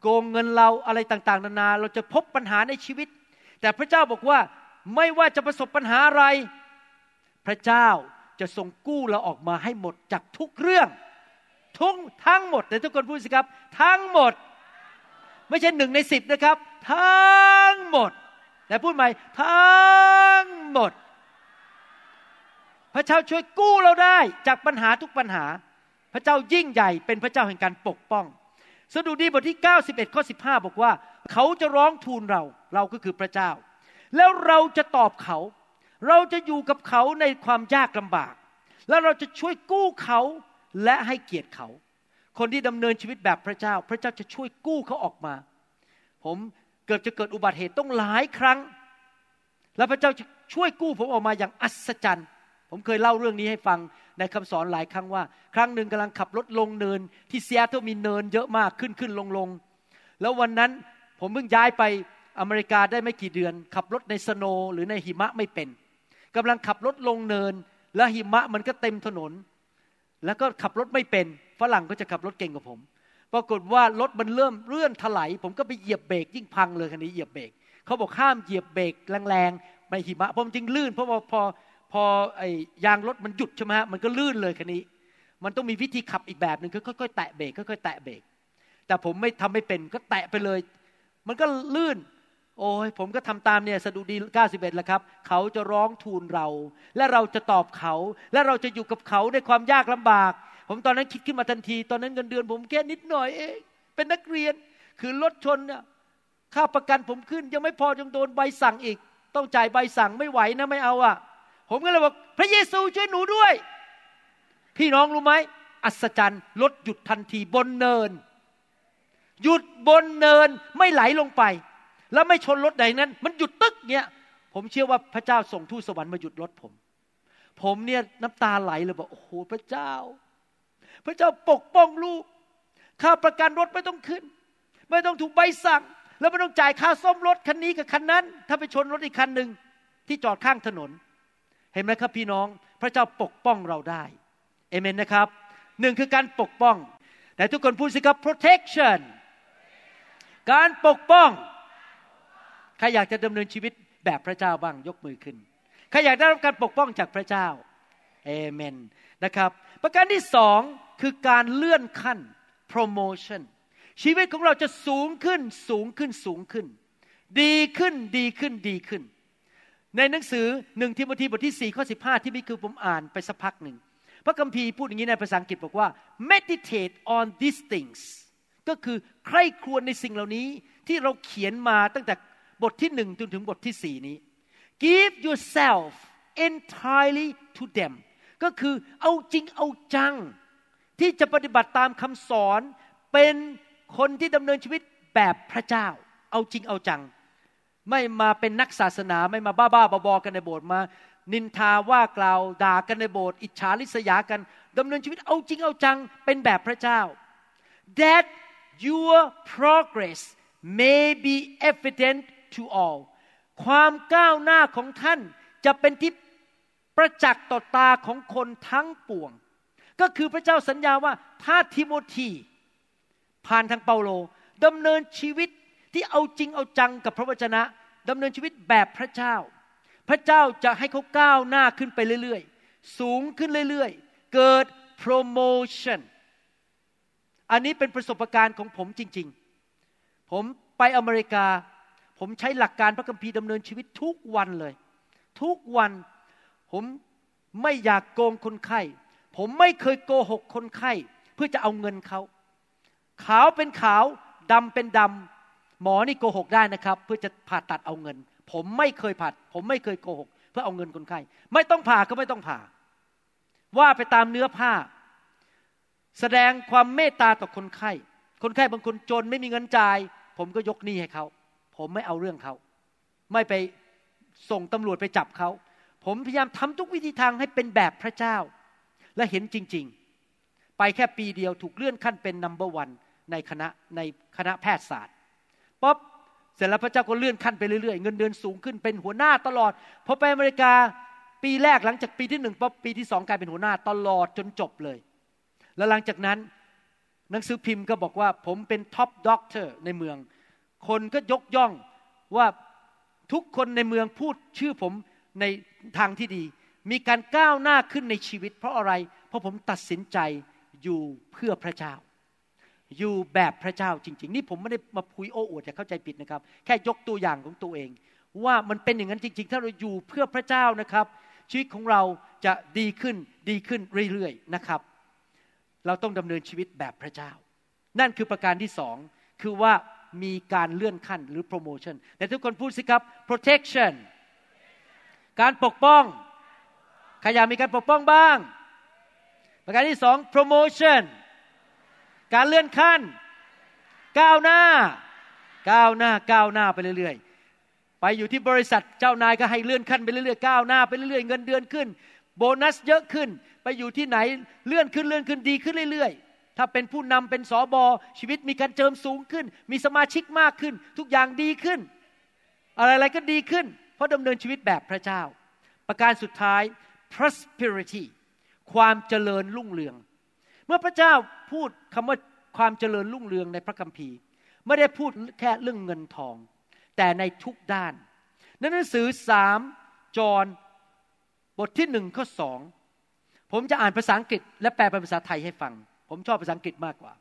โกงเงินเราอะไรต่างๆ นานา เราจะพบปัญหาในชีวิต แต่พระเจ้าบอกว่าไม่ว่าจะประสบปัญหาอะไร พระเจ้าจะทรงกู้เราออกมาให้หมดจากทุกเรื่องทุกทั้งหมดแต่ทุกคนพูดสิครับ ทั้งหมด ไม่ใช่หนึ่งในสิบนะครับ ทั้งหมด แต่พูดใหม่ทั้งหมด พระเจ้าช่วยกู้เราได้จากปัญหาทุกปัญหา พระเจ้ายิ่งใหญ่เป็นพระเจ้าแห่งการปกป้อง สดุดีบทที่ 91ข้อ15 บอกว่า เขาจะร้องทูลเรา เราก็คือพระเจ้า แล้วเราจะตอบเขา เราจะอยู่กับเขาในความยากลำบาก แล้วเราจะช่วยกู้เขาและให้เกียรติเขา คนที่ดำเนินชีวิตแบบพระเจ้า พระเจ้าจะช่วยกู้เขาออกมา ผม เกือบจะเกิดอุบัติเหตุต้องหลายครั้ง แล้วพระเจ้าจะช่วยกู้ผมออกมาอย่างอัศจรรย์ ผมเคยเล่าเรื่องนี้ให้ฟังในคำสอนหลายครั้งว่า ครั้งหนึ่งกำลังขับรถลงเนิน ที่เซียโตรมีเนินเยอะมากขึ้นขึ้นลงลงแล้ววันนั้นผมเพิ่งย้ายไปอเมริกาได้ไม่กี่เดือน ขับรถในสโนว์หรือในหิมะไม่เป็นกำลังขับรถลงเนิน แล้วหิมะมันก็เต็มถนน แล้วก็ขับรถไม่เป็นฝรั่งก็จะขับรถเก่งกว่าผม ปรากฏว่ารถมันเริ่มเลื่อนถลายผมก็ไปเหยียบเบรกยิ่งพังเลยคันนี้เหยียบเบรกเขาบอกห้ามเหยียบเบรกแรงๆในหิมะเพราะมันจริงลื่น เพราะว่าพอพอไอ้ยางรถมันหยุดใช่ไหมฮะมันก็ลื่นเลยคันนี้ มันต้องมีวิธีขับอีกแบบหนึ่งคือค่อยๆแตะเบรกค่อยๆแตะเบรกแต่ผมไม่ทำไม่เป็นก็แตะไปเลย มันก็ลื่น โอ้ยผมก็ทำตามเนี่ยสดุดี 91แล้วครับ เขาจะร้องทูลเรา และเราจะตอบเขา และเราจะอยู่กับเขาในความยากลำบาก ผมตอนนั้นคิดขึ้นมาทันที ตอนนั้นเงินเดือน ผมแค่นิดหน่อยเองเป็นนักเรียน คือรถชนเนี่ยค่าประกันผมขึ้น ยังไม่พอยังโดนใบสั่งอีก ต้องจ่ายใบสั่งไม่ไหวนะไม่เอาอะ ผมก็เลยบอกพระเยซูช่วยหนูด้วย พี่น้องรู้ไหมอัศจรรย์รถหยุดทันทีบนเนิน หยุดบนเนินไม่ไหลลงไป แล้วไม่ชนรถใดนั้น มันหยุดตึกเนี่ยผมเชื่อว่าพระเจ้าส่งทูตสวรรค์มาหยุดรถผม ผมเนี่ยน้ำตาไหลเลยบอกโอ้โหพระเจ้า พระเจ้าปกป้องลูก ค่าประกันรถไม่ต้องขึ้น ไม่ต้องถูกใบสั่ง แล้วไม่ต้องจ่ายค่าซ่อมรถคันนี้กับคันนั้น ถ้าไปชนรถอีกคันหนึ่งที่จอดข้างถนน เห็นไหมครับพี่น้อง พระเจ้าปกป้องเราได้เอเมนนะครับ หนึ่งคือการปกป้อง แต่ทุกคนพูดสิครับ protection การปกป้อง ใครอยากจะดำเนินชีวิตแบบพระเจ้าบ้างยกมือขึ้น ใครอยากได้รับการปกป้องจากพระเจ้าเอเมนนะครับ ประการที่สอง คือการเลื่อนขั้น promotion ชีวิตของเราจะสูงขึ้นสูงขึ้นสูงขึ้น ดีขึ้นดีขึ้นดีขึ้น ในหนังสือหนึ่งทิโมธีบทที่4ข้อ15 ที่มีคือผมอ่านไปสักพักหนึ่งพระคัมภีร์พูดอย่างนี้ในภาษาอังกฤษบอกว่า meditate on these things ก็คือใคร่ครวญในสิ่งเหล่านี้ที่เราเขียนมาตั้งแต่บทที่หนึ่งจนถึงบทที่สี่นี้ give yourself entirely to them ก็คือเอาจริงเอาจัง ที่จะปฏิบัติตามคำสอนเป็นคนที่ดำเนินชีวิตแบบพระเจ้า เอาจริงเอาจัง ไม่มาเป็นนักศาสนาไม่มาบ้าบ้าบอๆกันในโบสถ์มา นินทาว่ากล่าวด่ากันในโบสถ์อิจฉาริษยากันดำเนินชีวิตเอาจริงเอาจังเป็นแบบพระเจ้า that your progress may be evident to all ความก้าวหน้าของท่านจะเป็นที่ประจักษ์ต่อตาของคนทั้งปวง ก็คือพระเจ้าสัญญาว่าถ้าทิโมธีผ่านทางเปาโลดำเนินชีวิตที่เอาจริงเอาจังกับพระวจนะดำเนินชีวิตแบบพระเจ้า พระเจ้าจะให้เขาก้าวหน้าขึ้นไปเรื่อยๆ สูงขึ้นเรื่อยๆ เกิด promotion อันนี้เป็นประสบการณ์ของผมจริง ๆ ผมไปอเมริกา ผมใช้หลักการพระคัมภีร์ดำเนินชีวิตทุกวันเลย ทุกวันผมไม่อยากโกงคนไข้ ผมไม่เคยโกหกคนไข้ เพื่อจะเอาเงินเขา ขาวเป็นขาวดำเป็นดำหมอนี่โกหกได้นะครับ เพื่อจะผ่าตัดเอาเงิน ผมไม่เคยผ่าผมไม่เคยโกหก เพื่อเอาเงินคนไข้ ไม่ต้องผ่าก็ไม่ต้องผ่า ว่าไปตามเนื้อผ้า แสดงความเมตตาต่อคนไข้ คนไข้บางคนจนไม่มีเงินจ่าย ผมก็ยกหนี้ให้เขา ผมไม่เอาเรื่องเขา ไม่ไปส่งตำรวจไปจับเขา ผมพยายามทำทุกวิธีทางให้เป็นแบบพระเจ้า และเห็นจริง ๆ ไปแค่ปีเดียวถูกเลื่อนขั้นเป็นนัมเบอร์วันในคณะในคณะแพทยศาสตร์ป๊อบเสร็จแล้วพระเจ้าก็เลื่อนขั้นไปเรื่อยๆ เงินเดือนสูงขึ้นเป็นหัวหน้าตลอดพอไปอเมริกาปีแรกหลังจากปีที่หนึ่งป๊อบปีที่สองกลายเป็นหัวหน้าตลอดจนจบเลย แล้วหลังจากนั้นหนังสือพิมพ์ก็บอกว่าผมเป็น top doctor ในเมือง คนก็ยกย่องว่าทุกคนในเมืองพูดชื่อผมในทางที่ดี มีการก้าวหน้าขึ้นในชีวิต เพราะอะไร เพราะผมตัดสินใจอยู่เพื่อพระเจ้า อยู่แบบพระเจ้าจริง ๆ นี่ผมไม่ได้มาคุยโอ้อวดอย่าเข้าใจผิดนะครับ แค่ยกตัวอย่างของตัวเอง ว่ามันเป็นอย่างนั้นจริง ๆ ถ้าเราอยู่เพื่อพระเจ้านะครับ ชีวิตของเราจะดีขึ้นดีขึ้นเรื่อยๆนะครับ เราต้องดำเนินชีวิตแบบพระเจ้า นั่นคือประการที่สองคือว่ามีการเลื่อนขั้นหรือ promotion แต่ทุกคนพูดสิครับ protection การปกป้อง ใครอยากมีการปกป้องบ้าง ประการที่สอง promotion การเลื่อนขั้น ก้าวหน้า ก้าวหน้า ก้าวหน้าไปเรื่อยๆ ไปอยู่ที่บริษัทเจ้านายก็ให้เลื่อนขั้นไปเรื่อยๆ ก้าวหน้าไปเรื่อยๆ เงินเดือนขึ้น โบนัสเยอะขึ้น ไปอยู่ที่ไหนเลื่อนขึ้นเลื่อนขึ้นดีขึ้นเรื่อย ๆ ถ้าเป็นผู้นำเป็นสอบอชีวิตมีการเจิมสูงขึ้น มีสมาชิกมากขึ้น ทุกอย่างดีขึ้น อะไรๆก็ดีขึ้น เพราะดำเนินชีวิตแบบพระเจ้า ประการสุดท้าย prosperity ความเจริญรุ่งเรือง เมื่อพระเจ้าพูดคำว่าความเจริญรุ่งเรืองในพระคัมภีร์ ไม่ได้พูดแค่เรื่องเงินทอง แต่ในทุกด้านในหนังสือสามจอห์นบทที่หนึ่งข้อสองผมจะอ่านภาษาอังกฤษ และแปลเป็นภาษาไทยให้ฟัง ผมชอบภาษาอังกฤษมากกว่า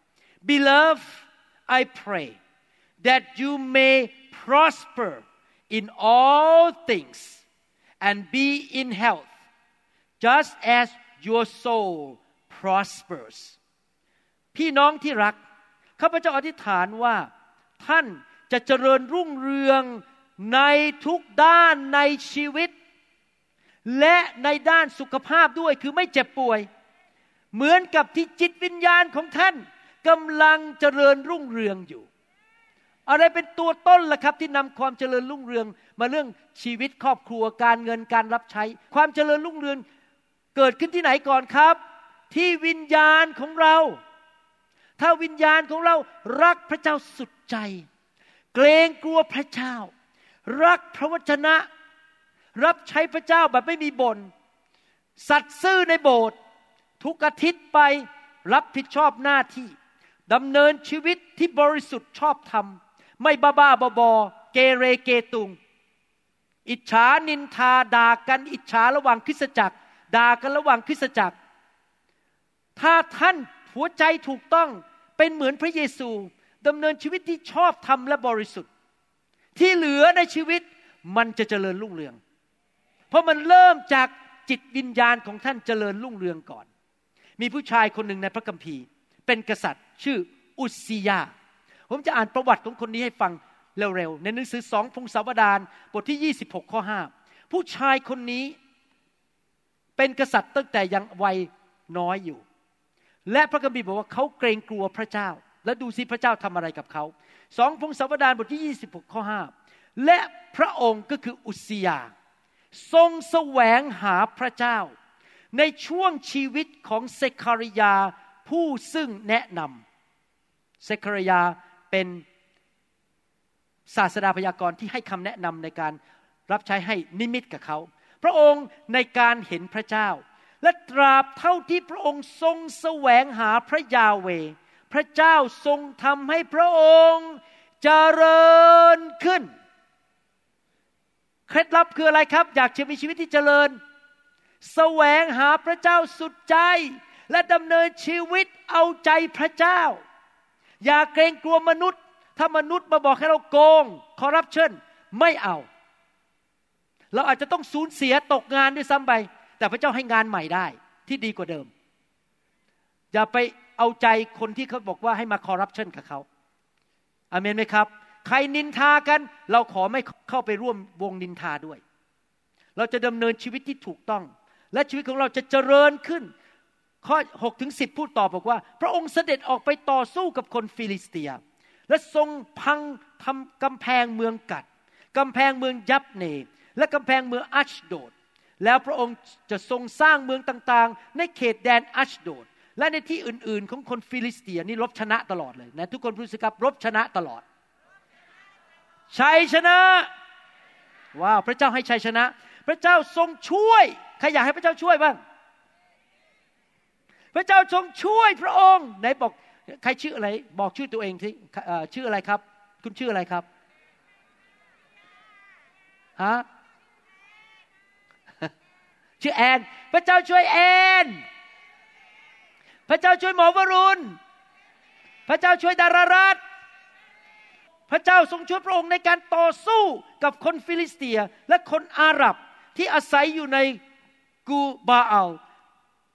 Beloved I pray that you may prosper in all things and be in health just as your soul prospers พี่น้องที่รักข้าพเจ้าอธิษฐานว่า ท่านจะเจริญรุ่งเรืองในทุกด้านในชีวิต และในด้านสุขภาพด้วยคือไม่เจ็บป่วย เหมือนกับที่จิตวิญญาณของท่านกำลังเจริญรุ่งเรืองอยู่ อะไรเป็นตัวต้นล่ะครับที่นำความเจริญรุ่งเรือง มาเรื่องชีวิตครอบครัวการเงินการรับใช้ ความเจริญรุ่งเรือง เกิดขึ้นที่ไหนก่อนครับ ที่วิญญาณของเรา ถ้าวิญญาณของเรารักพระเจ้าสุดใจ เกรงกลัวพระเจ้า รักพระวจนะ รับใช้พระเจ้าแบบไม่มีบน่นสัตย์ซื่อในโบสถ์ทุกอาทิตย์ไปรับผิดชอบหน้าที่ดำเนินชีวิตที่บริสุทธิ์ชอบธรรม ไม่บ้าบ้าบอบอเกเรเกตุง อิจฉานินทาด่ากันอิจฉาระหว่างคริสตจักร ด่ากันระหว่างคริสตจักร ถ้าท่านหัวใจถูกต้องเป็นเหมือนพระเยซูดำเนินชีวิตที่ชอบธรรมและบริสุทธิ์ ที่เหลือในชีวิตมันจะเจริญรุ่งเรือง เพราะมันเริ่มจากจิตวิญญาณของท่านเจริญรุ่งเรืองก่อน มีผู้ชายคนหนึ่งในพระคัมภีร์ เป็นกษัตริย์ ชื่ออุสซิยา ผมจะอ่านประวัติของคนนี้ให้ฟังเร็วๆ ในหนังสือสองพงศาวดารบทที่ 26 ข้อ 5 ผู้ชายคนนี้ เป็นกษัตริย์ตั้งแต่ยังวัยน้อยอยู่ และพระคัมภีร์บอกว่าเขาเกรงกลัวพระเจ้า และดูสิพระเจ้าทำอะไรกับเขาสองพงศาวดารบทที่ 26 ข้อ 5 และพระองค์ก็คืออุสยา ทรงแสวงหาพระเจ้า ในช่วงชีวิตของเซคาริยาผู้ซึ่งแนะนำเซคาริยาเป็นศาสดาพยากรณ์ที่ให้คำแนะนำในการรับใช้ให้นิมิตกับเขา พระองค์ในการเห็นพระเจ้า และตราบเท่าที่พระองค์ทรงแสวงหาพระยาเว พระเจ้าทรงทำให้พระองค์เจริญขึ้น เคล็ดลับคืออะไรครับ อยากจะมีชีวิตที่เจริญ แสวงหาพระเจ้าสุดใจและดำเนินชีวิตเอาใจพระเจ้า อย่าเกรงกลัวมนุษย์ ถ้ามนุษย์มาบอกให้เราโกงคอร์รัปชันไม่เอา เราอาจจะต้องสูญเสียตกงานด้วยซ้ำไป แต่พระเจ้าให้งานใหม่ได้ที่ดีกว่าเดิม อย่าไปเอาใจคนที่เขาบอกว่าให้มาคอร์รัปชันกับเขาอเมนไหมครับ ใครนินทากัน เราขอไม่เข้าไปร่วมวงนินทาด้วย เราจะดำเนินชีวิตที่ถูกต้อง และชีวิตของเราจะเจริญขึ้น ข้อ6ถึง10พูดต่อบอกว่า พระองค์เสด็จออกไปต่อสู้กับคนฟิลิสเตีย และทรงพังทำกำแพงเมืองกัทกำแพงเมืองยับเนห์ และกำแพงเมืองอัชโดด แล้วพระองค์จะทรงสร้างเมืองต่างๆ ในเขตแดนอัชโดด และในที่อื่นๆ ของคนฟิลิสเตียนี่รบชนะตลอดเลยนะทุกคนรู้สึกครับรบชนะตลอด ชัยชนะว้าวพระเจ้าให้ชัยชนะ พระเจ้าทรงช่วยใครอยากให้พระเจ้าช่วยบ้างพระเจ้าทรงช่วยพระองค์ไหนบอกใครชื่ออะไร บอกชื่อตัวเองที่ชื่ออะไรครับ คุณชื่ออะไรครับฮะ ชื่อแอน พระเจ้าช่วยแอน พระเจ้าช่วยหมอวรุณ พระเจ้าช่วยดารารัตพระเจ้าทรงช่วยพระองค์ในการต่อสู้กับคนฟิลิสเตียและคนอาหรับที่อาศัยอยู่ในกูรบาอัล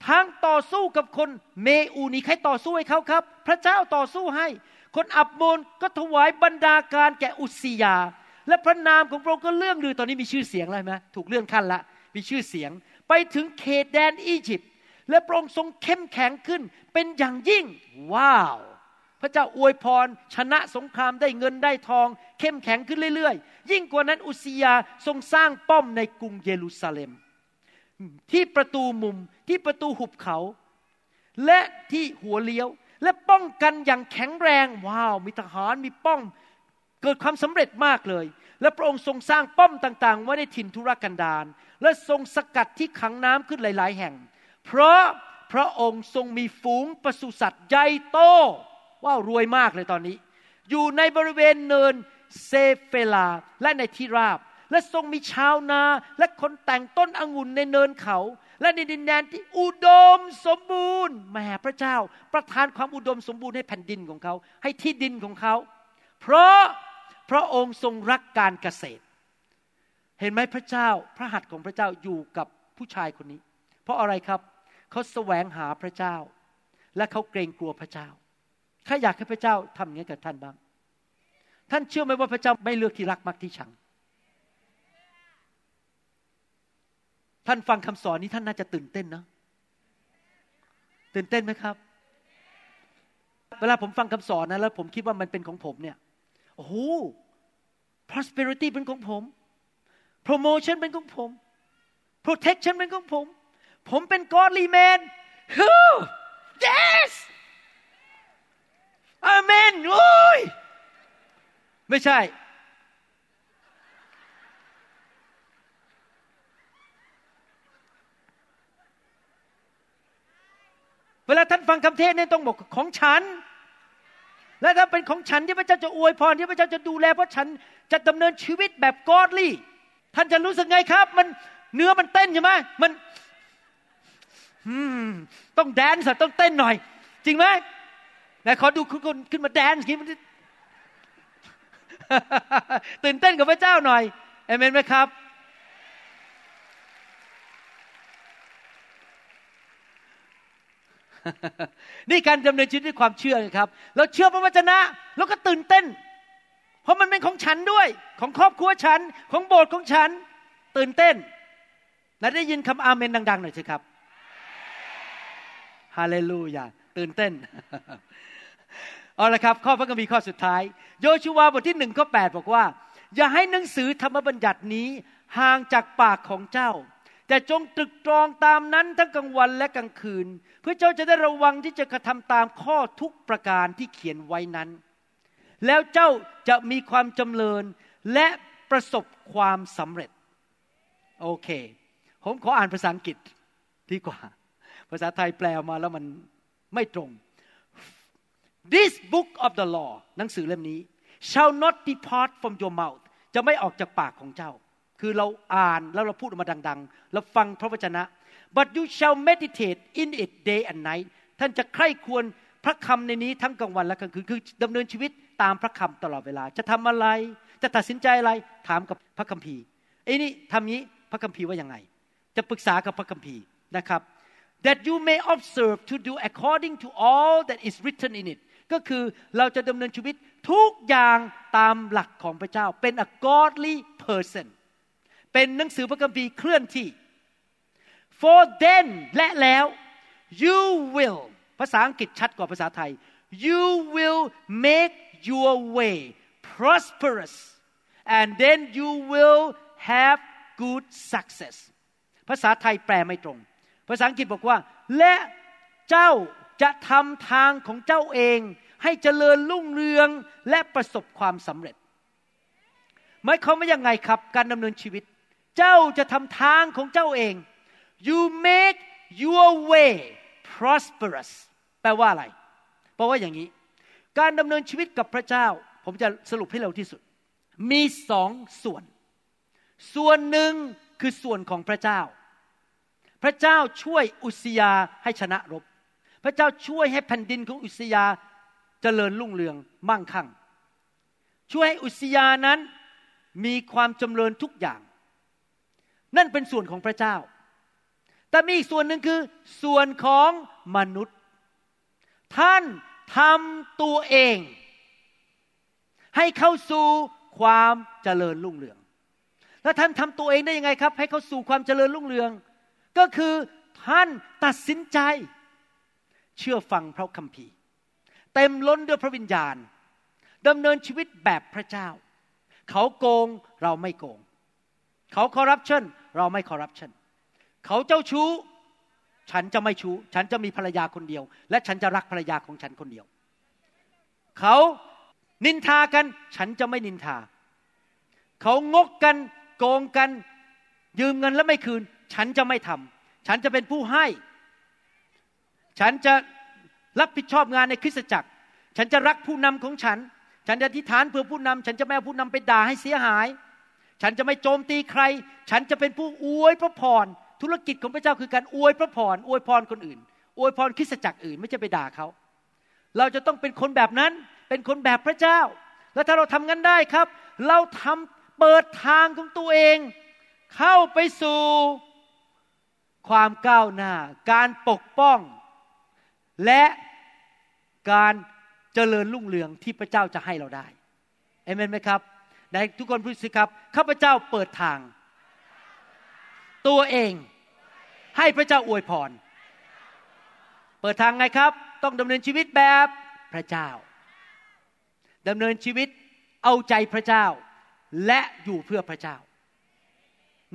ทั้งต่อสู้กับคนเมอูนีใครต่อสู้ให้เขาครับ พระเจ้าต่อสู้ให้ คนอัมโมนก็ถวายบรรณาการแก่อุสซียาห์ และพระนามของพระองค์ก็เลื่องลือตอนนี้มีชื่อเสียงแล้วไหมถูกเลื่อนขั้นละ มีชื่อเสียง ไปถึงเขตแดนอียิปต์และพระองค์ทรงเข้มแข็งขึ้น เป็นอย่างยิ่ง ว้าว พระเจ้าอวยพร ชนะสงครามได้เงินได้ทอง เข้มแข็งขึ้นเรื่อยๆ ยิ่งกว่านั้นอุสยาทรงสร้างป้อมในกรุงเยรูซาเล็ม ที่ประตูมุมที่ประตูหุบเขา และที่หัวเลี้ยว และป้องกันอย่างแข็งแรง ว้าว มีทหารมีป้องเกิดความสำเร็จมากเลย และพระองค์ทรงสร้างป้อมต่างๆ ไว้ในถิ่นทุรกันดารและทรงสกัดที่ขังน้ำขึ้นหลายๆ แห่ง เพราะพระองค์ทรงมีฝูงปศุสัตว์ใหญ่โตว้าวรวยมากเลยตอนนี้ อยู่ในบริเวณเนินเซเฟลาและในที่ราบ และทรงมีชาวนาและคนแต่งต้นองุ่นในเนินเขา และในดินแดนที่อุดมสมบูรณ์แหม่พระเจ้า ประทานความอุดมสมบูรณ์ให้แผ่นดินของเขา ให้ที่ดินของเขา เพราะ พระองค์ทรงรักการเกษตร เห็นไหมพระเจ้าพระหัตถ์ของพระเจ้าอยู่กับผู้ชายคนนี้ เพราะอะไรครับเขาแสวงหาพระเจ้า และเขาเกรงกลัวพระเจ้าข้าอยากให้พระเจ้าทำอย่างนี้กับท่านบ้าง ท่านเชื่อไหมว่าพระเจ้าไม่เลือกที่รักมักที่ชัง ท่านฟังคำสอนนี้ท่านน่าจะตื่นเต้นนะตื่นเต้นไหมครับ เวลาผมฟังคำสอนนะแล้วผมคิดว่ามันเป็นของผมเนี่ย โอ้โห prosperity เป็นของผม promotion เป็นของผม protection เป็นของผม ผมเป็น godly man yes อาเมนโอ้ยไม่ใช่ เวลาท่านฟังคำเทศเนี่ยต้องบอกของฉัน และถ้าเป็นของฉันที่พระเจ้าจะอวยพรที่พระเจ้าจะดูแลเพราะฉันจะดำเนินชีวิตแบบกอดลี่ท่านจะรู้สึกไงครับ มันเนื้อมันเต้นใช่ไหมมันต้องแดนส์ต้องเต้นหน่อย จริงไหมไหนขอดูคุณคขึ้นมาแดนส์กินตื่นเต้นกับพระเจ้าหน่อยเอเมนไหมครับ นี่การดำเนินชีวิตด้วยความเชื่อครับ เราเชื่อพระวจนะเราก็ตื่นเต้น เพราะมันเป็นของฉันด้วย ของครอบครัวฉัน ของโบสถ์ของฉัน ตื่นเต้นและได้ยินคำอาเมนดัง ๆ หน่อยสิครับฮาเลลูยาตื่นเต้นเอาละครับ ข้อพระคัมภีร์ข้อสุดท้าย โยชูวาบทที่หนึ่งข้อแปดบอกว่า อย่าให้หนังสือธรรมบัญญัตินี้ห่างจากปากของเจ้า แต่จงตรึกตรองตามนั้นทั้งกลางวันและกลางคืน เพื่อเจ้าจะได้ระวังที่จะกระทำตามข้อทุกประการที่เขียนไว้นั้น แล้วเจ้าจะมีความจำเริญและประสบความสำเร็จ โอเค ผมขออ่านภาษาอังกฤษดีกว่า ภาษาไทยแปลมาแล้วมันไม่ตรง This book of the law หนังสือเล่มนี้ shall not depart from your mouth จะไม่ออกจากปากของเจ้า คือเราอ่านแล้วเราพูดออกมาดังๆเราฟังพระวจนะ but you shall meditate in it day and night ท่านจะใคร่ควรพระคำในนี้ทั้งกลางวันและกลางคืนคือดำเนินชีวิตตามพระคำตลอดเวลา จะทำอะไร จะตัดสินใจอะไรถามกับพระคัมภีร์ไอ้นี่ทำนี้พระคัมภีร์ว่ายังไง จะปรึกษากับพระคัมภีร์นะครับ that you may observe to do according to all that is written in it ก็คือเราจะดำเนินชีวิตทุกอย่างตามหลักของพระเจ้าเป็น a godly person เป็นหนังสือพระคัมภีร์เคลื่อนที่ for then และแล้ว you will ภาษาอังกฤษชัดกว่าภาษาไทย you will make your way prosperous and then you will have good success ภาษาไทยแปลไม่ตรง ภาษาอังกฤษบอกว่า และเจ้าจะทำทางของเจ้าเอง ให้เจริญรุ่งเรืองและประสบความสำเร็จหมายความว่ายังไงครับ การดำเนินชีวิต เจ้าจะทำทางของเจ้าเอง you make your way prosperous แปลว่าอะไร แปลว่าอย่างนี้ การดำเนินชีวิตกับพระเจ้า ผมจะสรุปให้เร็วที่สุด มีสองส่วน ส่วนหนึ่งคือส่วนของพระเจ้า พระเจ้าช่วยอุสยาให้ชนะรบ พระเจ้าช่วยให้แผ่นดินของอุสยาเจริญรุ่งเรืองมั่งคั่ง ช่วยให้อุสยานั้นมีความจำเริญทุกอย่าง นั่นเป็นส่วนของพระเจ้า แต่มีอีกส่วนหนึ่งคือ ส่วนของมนุษย์ ท่านทำตัวเอง ให้เข้าสู่ความเจริญรุ่งเรือง แล้วท่านทำตัวเองได้ยังไงครับ ให้เข้าสู่ความเจริญรุ่งเรือง ก็คือท่านตัดสินใจ เชื่อฟังพระคัมภีร์ เต็มล้นด้วยพระวิญญาณดำเนินชีวิตแบบพระเจ้า เขาโกงเราไม่โกง เขาคอร์รัปชัน เราไม่คอร์รัปชันเขาเจ้าชู้ ฉันจะไม่ชู้ ฉันจะมีภรรยาคนเดียว และฉันจะรักภรรยาของฉันคนเดียว เขานินทากัน ฉันจะไม่นินทา เขางกกันโกงกัน ยืมเงินแล้วไม่คืน ฉันจะไม่ทำฉันจะเป็นผู้ให้ ฉันจะรับผิดชอบงานในคริสตจักร ฉันจะรักผู้นำของฉัน ฉันจะอธิฐานเพื่อผู้นำ ฉันจะไม่เอาผู้นำไปด่าให้เสียหาย ฉันจะไม่โจมตีใคร ฉันจะเป็นผู้อวยพระพร ธุรกิจของพระเจ้าคือการอวยพระพร อวยพรคนอื่น อวยพรคริสตจักรอื่น ไม่ใช่ไปด่าเขา เราจะต้องเป็นคนแบบนั้น เป็นคนแบบพระเจ้า แล้วถ้าเราทำงั้นได้ครับ เราทำเปิดทางของตัวเอง เข้าไปสู่ความก้าวหน้า การปกป้อง และการเจริญรุ่งเรืองที่พระเจ้าจะให้เราได้เอเมนไหมครับ ในทุกคนพูดสิครับข้าพเจ้าเปิดทาง ตัวเองให้พระเจ้าอวยพร เปิดทางไงครับ ต้องดำเนินชีวิตแบบพระเจ้าดำเนินชีวิตเอาใจพระเจ้า และอยู่เพื่อพระเจ้า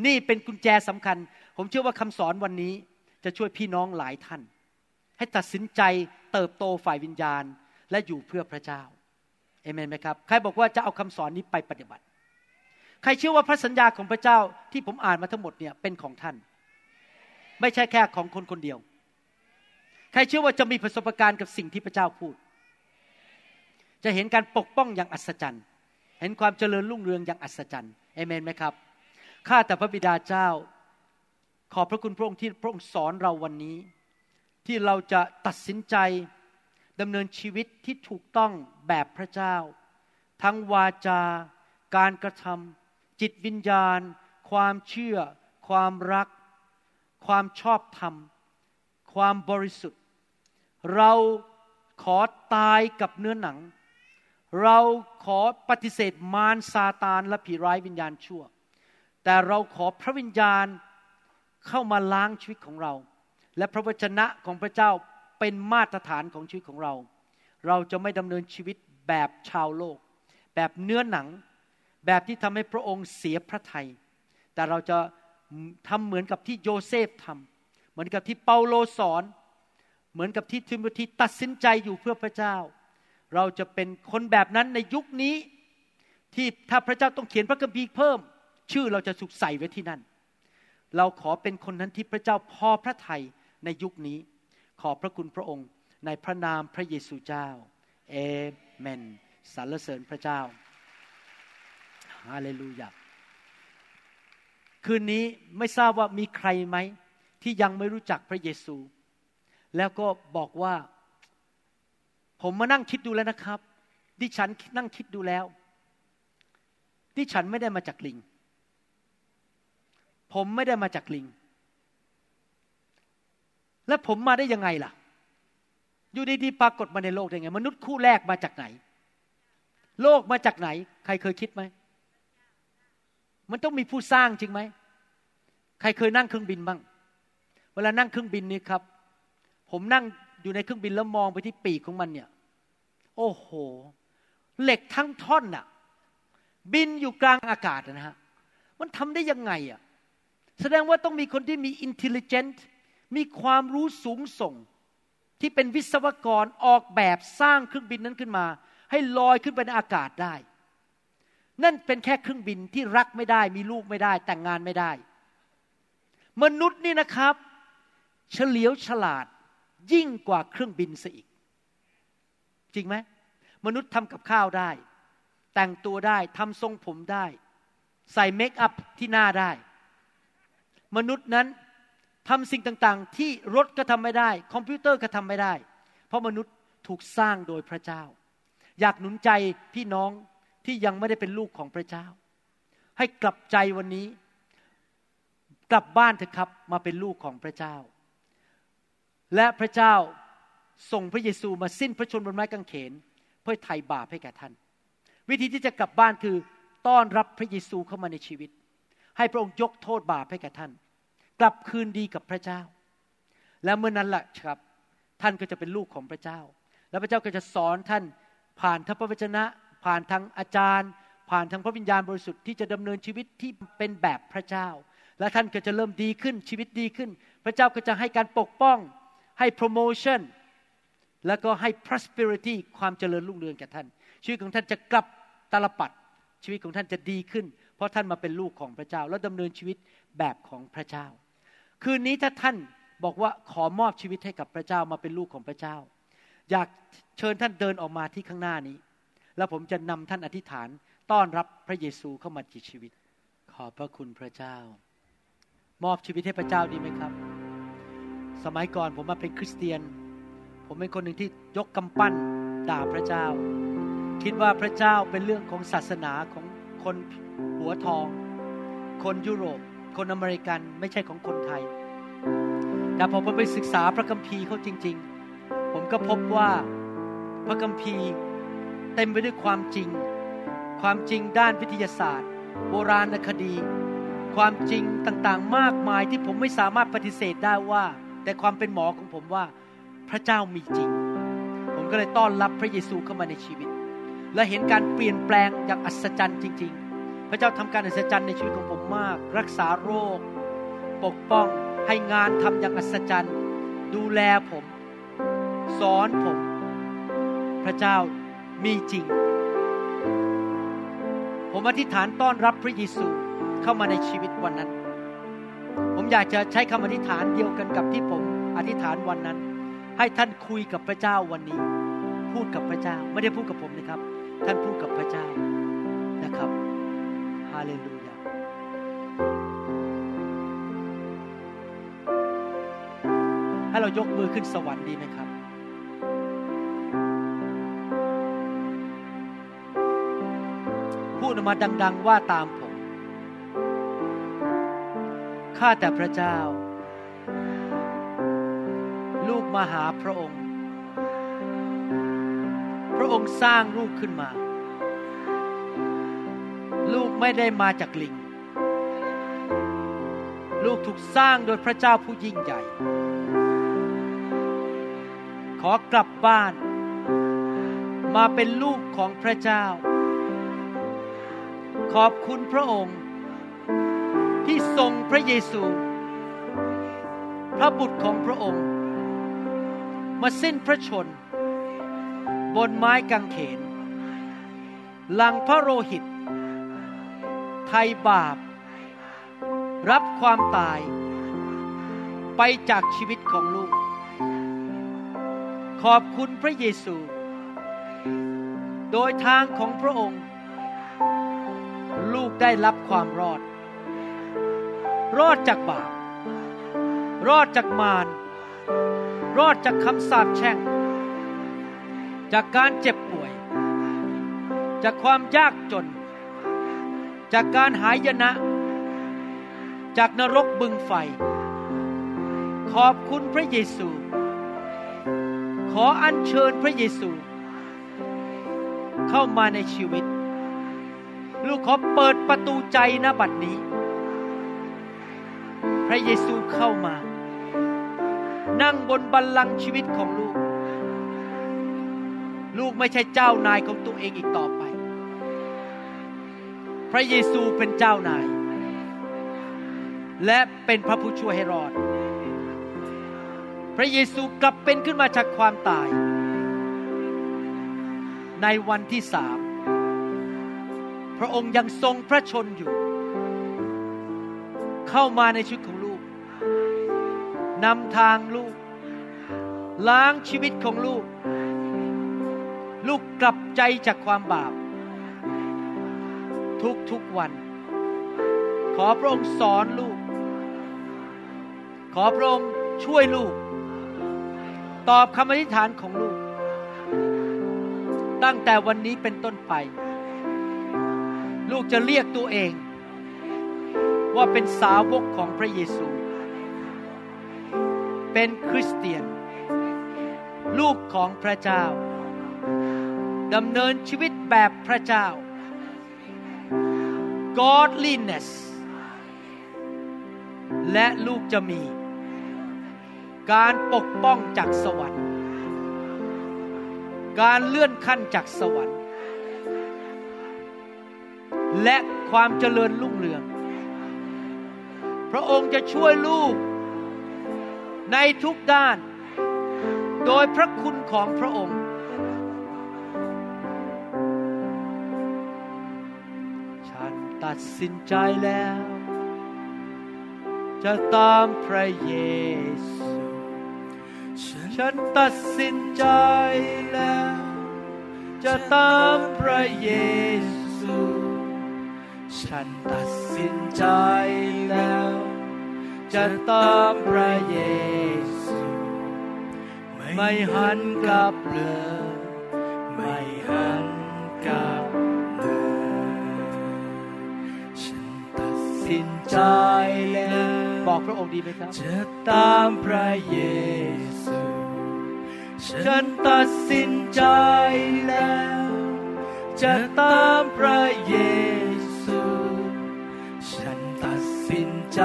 นี่เป็นกุญแจสำคัญ ผมเชื่อว่าคำสอนวันนี้จะช่วยพี่น้องหลายท่าน ให้ตัดสินใจเติบโตฝ่ายวิญญาณและอยู่เพื่อพระเจ้า เอเมนไหมครับใครบอกว่าจะเอาคำสอนนี้ไปปฏิบัติ ใครเชื่อว่าพระสัญญาของพระเจ้าที่ผมอ่านมาทั้งหมดเนี่ยเป็นของท่าน ไม่ใช่แค่ของคนคนเดียว ใครเชื่อว่าจะมีประสบการณ์กับสิ่งที่พระเจ้าพูด จะเห็นการปกป้องอย่างอัศจรรย์ เห็นความเจริญรุ่งเรืองอย่างอัศจรรย์เอเมนไหมครับข้าแต่พระบิดาเจ้า ขอบพระคุณพระองค์ที่พระองค์สอนเราวันนี้ ที่เราจะตัดสินใจ ดำเนินชีวิตที่ถูกต้องแบบพระเจ้า ทั้งวาจา การกระทำจิตวิญญาณ ความเชื่อ ความรัก ความชอบธรรม ความบริสุทธิ์ เราขอตายกับเนื้อหนัง เราขอปฏิเสธมารซาตานและผีร้ายวิญญาณชั่ว แต่เราขอพระวิญญาณเข้ามาล้างชีวิตของเรา และพระวจนะของพระเจ้า เป็นมาตรฐานของชีวิตของเรา เราจะไม่ดำเนินชีวิตแบบชาวโลก แบบเนื้อหนัง แบบที่ทำให้พระองค์เสียพระทยัย แต่เราจะทำเหมือนกับที่โยเซฟทำเหมือนกับที่เปาโลสอน เหมือนกับที่ทิโมธีตัดสินใจอยู่เพื่อพระเจ้า เราจะเป็นคนแบบนั้นในยุคนี้ที่ถ้าพระเจ้าต้องเขียนพระคัมภีร์เพิ่ม ชื่อเราจะสุกใส่ไว้ที่นั่น เราขอเป็นคนนั้นที่พระเจ้าพอพระทัยในยุคนี้ ขอบพระคุณพระองค์ในพระนามพระเยซูเจ้า เอเมนสรรเสริญพระเจ้าฮาเลลูยาคืนนี้ไม่ทราบว่ามีใครไหม ที่ยังไม่รู้จักพระเยซู แล้วก็บอกว่า ผมมานั่งคิดดูแล้วนะครับ ดิฉันนั่งคิดดูแล้ว ดิฉันไม่ได้มาจากลิง ผมไม่ได้มาจากลิง แล้วผมมาได้ยังไงล่ะ อยู่ดีๆปรากฏมาในโลกได้ไง มนุษย์คู่แรกมาจากไหน โลกมาจากไหน ใครเคยคิดไหม มันต้องมีผู้สร้างจริงไหม ใครเคยนั่งเครื่องบินบ้าง เวลานั่งเครื่องบินนี่ครับ ผมนั่งอยู่ในเครื่องบินแล้วมองไปที่ปีกของมันเนี่ย โอ้โห เหล็กทั้งท่อนน่ะ บินอยู่กลางอากาศนะฮะ มันทำได้ยังไงอะ แสดงว่าต้องมีคนที่มี intelligent มีความรู้สูงส่ง ที่เป็นวิศวกรออกแบบสร้างเครื่องบินนั้นขึ้นมา ให้ลอยขึ้นไปในอากาศได้ นั่นเป็นแค่เครื่องบินที่รักไม่ได้ มีลูกไม่ได้ แต่งงานไม่ได้ มนุษย์นี่นะครับ เฉลียวฉลาดยิ่งกว่าเครื่องบินซะอีก จริงไหมมนุษย์ทำกับข้าวได้ แต่งตัวได้ทำทรงผมได้ ใส่เมคอัพที่หน้าได้ มนุษย์นั้น ทำสิ่งต่างๆ ที่รถก็ทำไม่ได้ คอมพิวเตอร์ก็ทำไม่ได้ เพราะมนุษย์ถูกสร้างโดยพระเจ้า อยากหนุนใจพี่น้องที่ยังไม่ได้เป็นลูกของพระเจ้า ให้กลับใจวันนี้ กลับบ้านเถอะครับมาเป็นลูกของพระเจ้า และพระเจ้าส่งพระเยซูมาสิ้นพระชนม์บนไม้กางเขน เพื่อไถ่บาปให้แก่ท่าน วิธีที่จะกลับบ้านคือต้อนรับพระเยซูเข้ามาในชีวิต ให้พระองค์ยกโทษบาปให้แก่ท่าน กลับคืนดีกับพระเจ้า และเมื่อนั้นแหละครับ ท่านก็จะเป็นลูกของพระเจ้า แล้วพระเจ้าก็จะสอนท่านผ่านทพระวจนะ ผ่านทางอาจารย์ ผ่านทางพระวิญญาณบริสุทธิ์ที่จะดำเนินชีวิตที่เป็นแบบพระเจ้า และท่านก็จะเริ่มดีขึ้นชีวิตดีขึ้น พระเจ้าก็จะให้การปกป้อง ให้โปรโมชั่นแล้วก็ให้ prosperity ความเจริญรุ่งเรืองแก่ท่าน ชีวิตของท่านจะกลับตลปัดชีวิตของท่านจะดีขึ้น เพราะท่านมาเป็นลูกของพระเจ้า แล้วดำเนินชีวิตแบบของพระเจ้า คืนนี้ถ้าท่านบอกว่าขอมอบชีวิตให้กับพระเจ้ามาเป็นลูกของพระเจ้า อยากเชิญท่านเดินออกมาที่ข้างหน้านี้ แล้วผมจะนำท่านอธิษฐานต้อนรับพระเยซูเข้ามาในชีวิต ขอบพระคุณพระเจ้า มอบชีวิตให้พระเจ้าดีไหมครับ สมัยก่อนผมมาเป็นคริสเตียน ผมเป็นคนหนึ่งที่ยกกำปั้นด่าพระเจ้า คิดว่าพระเจ้าเป็นเรื่องของศาสนาของคนหัวทอง คนยุโรป คนอเมริกันไม่ใช่ของคนไทย แต่พอผมไปศึกษาพระคัมภีร์เขาจริง ๆ ผมก็พบว่าพระคัมภีร์เต็มไปด้วยความจริง ความจริงด้านวิทยาศาสตร์ โบราณคดี ความจริงต่างๆ มากมายที่ผมไม่สามารถปฏิเสธได้ว่า แต่ความเป็นหมอของผมว่าพระเจ้ามีจริง ผมก็เลยต้อนรับพระเยซูเข้ามาในชีวิต และเห็นการเปลี่ยนแปลงอย่างอัศจรรย์จริง ๆ พระเจ้าทำการอัศจรรย์ในชีวิตของผมมาก รักษาโรค ปกป้อง ให้งานทำอย่างอัศจรรย์ ดูแลผม สอนผม พระเจ้ามีจริง ผมอธิษฐานต้อนรับพระเยซูเข้ามาในชีวิตวันนั้น ผมอยากจะใช้คำอธิษฐานเดียวกันกับที่ผมอธิษฐานวันนั้น ให้ท่านคุยกับพระเจ้าวันนี้ พูดกับพระเจ้าไม่ได้พูดกับผมนะครับ ท่านพูดกับพระเจ้านะครับฮาเลลูยา เรายกมือขึ้นสวรรค์ดีไหมครับ พูดออกมาดัง ๆ ว่าตามผม ข้าแต่พระเจ้า ลูกมาหาพระองค์ พระองค์สร้างลูกขึ้นมา ลูกไม่ได้มาจากลิง ลูกถูกสร้างโดยพระเจ้าผู้ยิ่งใหญ่ อกลับบ้าน มาเป็นลูกของพระเจ้า ขอบคุณพระองค์ ที่ทรงพระเยซู พระบุตรของพระองค์ มาสิ้นพระชน บนไม้กางเขน หลังพระโลหิต ไทยบาป รับความตาย ไปจากชีวิตของลูก ขอบคุณพระเยซู โดยทางของพระองค์ ลูกได้รับความรอด รอดจากบาป รอดจากมาร รอดจากคำสาปแช่ง จากการเจ็บป่วย จากความยากจน จากการหายนะ จากนรกบึงไฟ ขอบคุณพระเยซู ขออัญเชิญพระเยซู เข้ามาในชีวิต ลูกขอเปิดประตูใจณบัดนี้ พระเยซูเข้ามา นั่งบนบัลลังก์ชีวิตของลูก ลูกไม่ใช่เจ้านายของตัวเองอีกต่อไป พระเยซูเป็นเจ้านาย และเป็นพระผู้ช่วยให้รอด พระเยซูกลับเป็นขึ้นมาจากความตาย ในวันที่สามพระองค์ยังทรงพระชนอยู่ เข้ามาในชีวิตของลูกนำทางลูก ล้างชีวิตของลูก ลูกกลับใจจากความบาป ทุกทุกวัน ขอพระองค์สอนลูก ขอพระองค์ช่วยลูก ตอบคำอธิษฐานของลูก ตั้งแต่วันนี้เป็นต้นไป ลูกจะเรียกตัวเอง ว่าเป็นสาวกของพระเยซู เป็นคริสเตียน ลูกของพระเจ้าดำเนินชีวิตแบบพระเจ้า godliness และลูกจะมี การปกป้องจากสวรรค์ การเลื่อนขั้นจากสวรรค์ และความเจริญรุ่งเรือง พระองค์จะช่วยลูกในทุกด้าน โดยพระคุณของพระองค์ ฉันตัดสินใจแล้ว จะตามพระเยซู ฉันตัดสินใจแล้ว จะตามพระเยซู ฉันตัดสินใจแล้ว จะตามพระเยซู ไม่หันกลับเลยไม่หันกลับเลยฉันตัดสินใจแล้ว บอกพระองค์ดีไหมครับ จะตามพระเยซู ฉันตัดสินใจแล้ว จะตามพระเยซู ฉันตัดสินใจ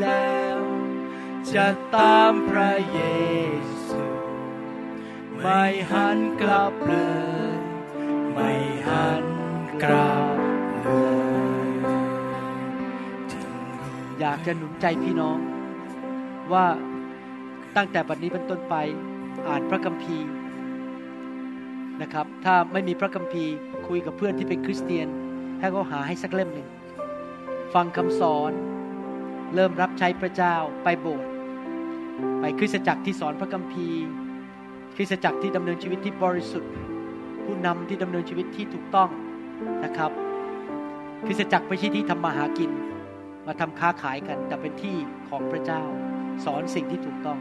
แล้ว จะตามพระเยซู ไม่หันกลับเลย ไม่หันกลับเลยอยากจะหนุนใจพี่น้องว่าตั้งแต่บัดนี้เป็นต้นไป อ่านพระคัมภีร์นะครับ ถ้าไม่มีพระคัมภีร์คุยกับเพื่อนที่เป็นคริสเตียน ให้เขาหาให้สักเล่มหนึ่ง ฟังคำสอน เริ่มรับใช้พระเจ้าไปโบสถ์ไปคริสตจักรที่สอนพระคัมภีร์ คริสตจักรที่ดำเนินชีวิตที่บริสุทธิ์ ผู้นำที่ดำเนินชีวิตที่ถูกต้องนะครับ คริสตจักรไม่ใช่ที่ทำมาหากิน มาทำค้าขายกัน แต่เป็นที่ของพระเจ้า สอนสิ่งที่ถูกต้อง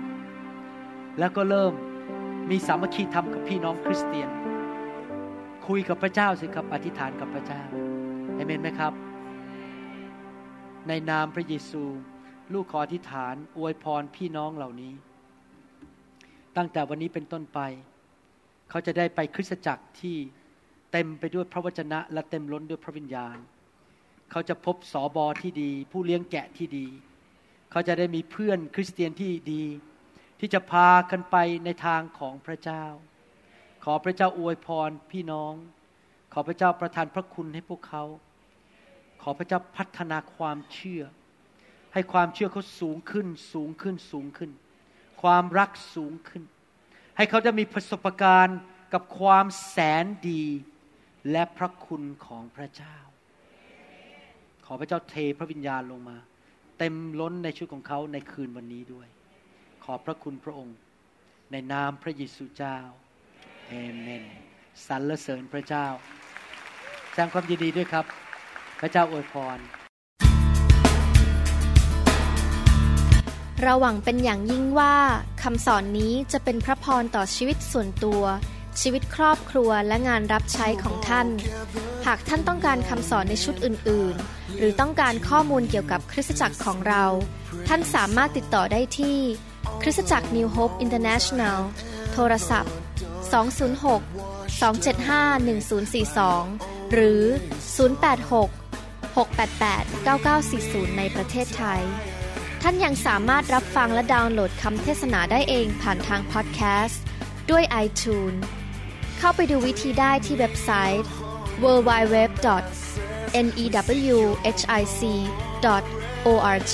แล้วก็เริ่ม มีสามัคคีธรรมกับพี่น้องคริสเตียน คุยกับพระเจ้าสิครับ อธิษฐานกับพระเจ้าเอเมนไหมครับ ในนามพระเยซู ลูกขออธิษฐาน อวยพรพี่น้องเหล่านี้ ตั้งแต่วันนี้เป็นต้นไป เขาจะได้ไปคริสตจักรที่เต็มไปด้วยพระวจนะและเต็มล้นด้วยพระวิญญาณ เขาจะพบสอบอที่ดี ผู้เลี้ยงแกะที่ดี เขาจะได้มีเพื่อนคริสเตียนที่ดี ที่จะพากันไปในทางของพระเจ้า ขอพระเจ้าอวยพรพี่น้อง ขอพระเจ้าประทานพระคุณให้พวกเขา ขอพระเจ้าพัฒนาความเชื่อ ให้ความเชื่อเขาสูงขึ้นสูงขึ้นสูงขึ้น ความรักสูงขึ้น ให้เขาจะมีประสบการณ์กับความแสนดี และพระคุณของพระเจ้า ขอพระเจ้าเทพระวิญญาณลงมา เต็มล้นในชีวิตของเขาในคืนวันนี้ด้วย ขอบพระคุณพระองค์ ในนามพระเยซูเจ้าเอเมนสรรเสริญพระเจ้าแสดงความยินดีด้วยครับ พระเจ้าอวยพรเราหวังเป็นอย่างยิ่งว่าคำสอนนี้จะเป็นพระพรต่อชีวิตส่วนตัว ชีวิตครอบครัวและงานรับใช้ของท่าน หากท่านต้องการคำสอนในชุดอื่น ๆ หรือต้องการข้อมูลเกี่ยวกับคริสตจักรของเรา ท่านสามารถติดต่อได้ที่ คริสตจักร New Hope International โทรศัพท์ 206 275 1042 หรือ 086 688 9940 ในประเทศไทย ท่านยังสามารถรับฟังและดาวน์โหลดคำเทศนาได้เองผ่านทางพอดแคสต์ด้วย iTunes เข้าไปดูวิธีได้ที่เว็บไซต์ www.newhic.org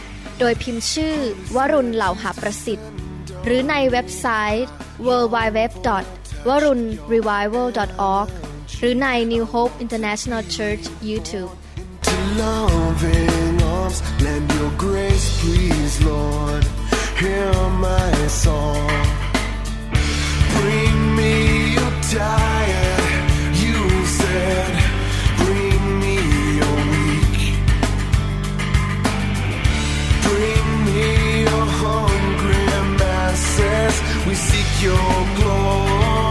โดยพิมพ์ชื่อ วรุณเหล่าหาประสิทธิ์ หรือในเว็บไซต์ www.warunrevival.org หรือใน New Hope International Church YouTube to loving arms. Lend your grace, please, Lord. Hear my song. Bring We seek your glory.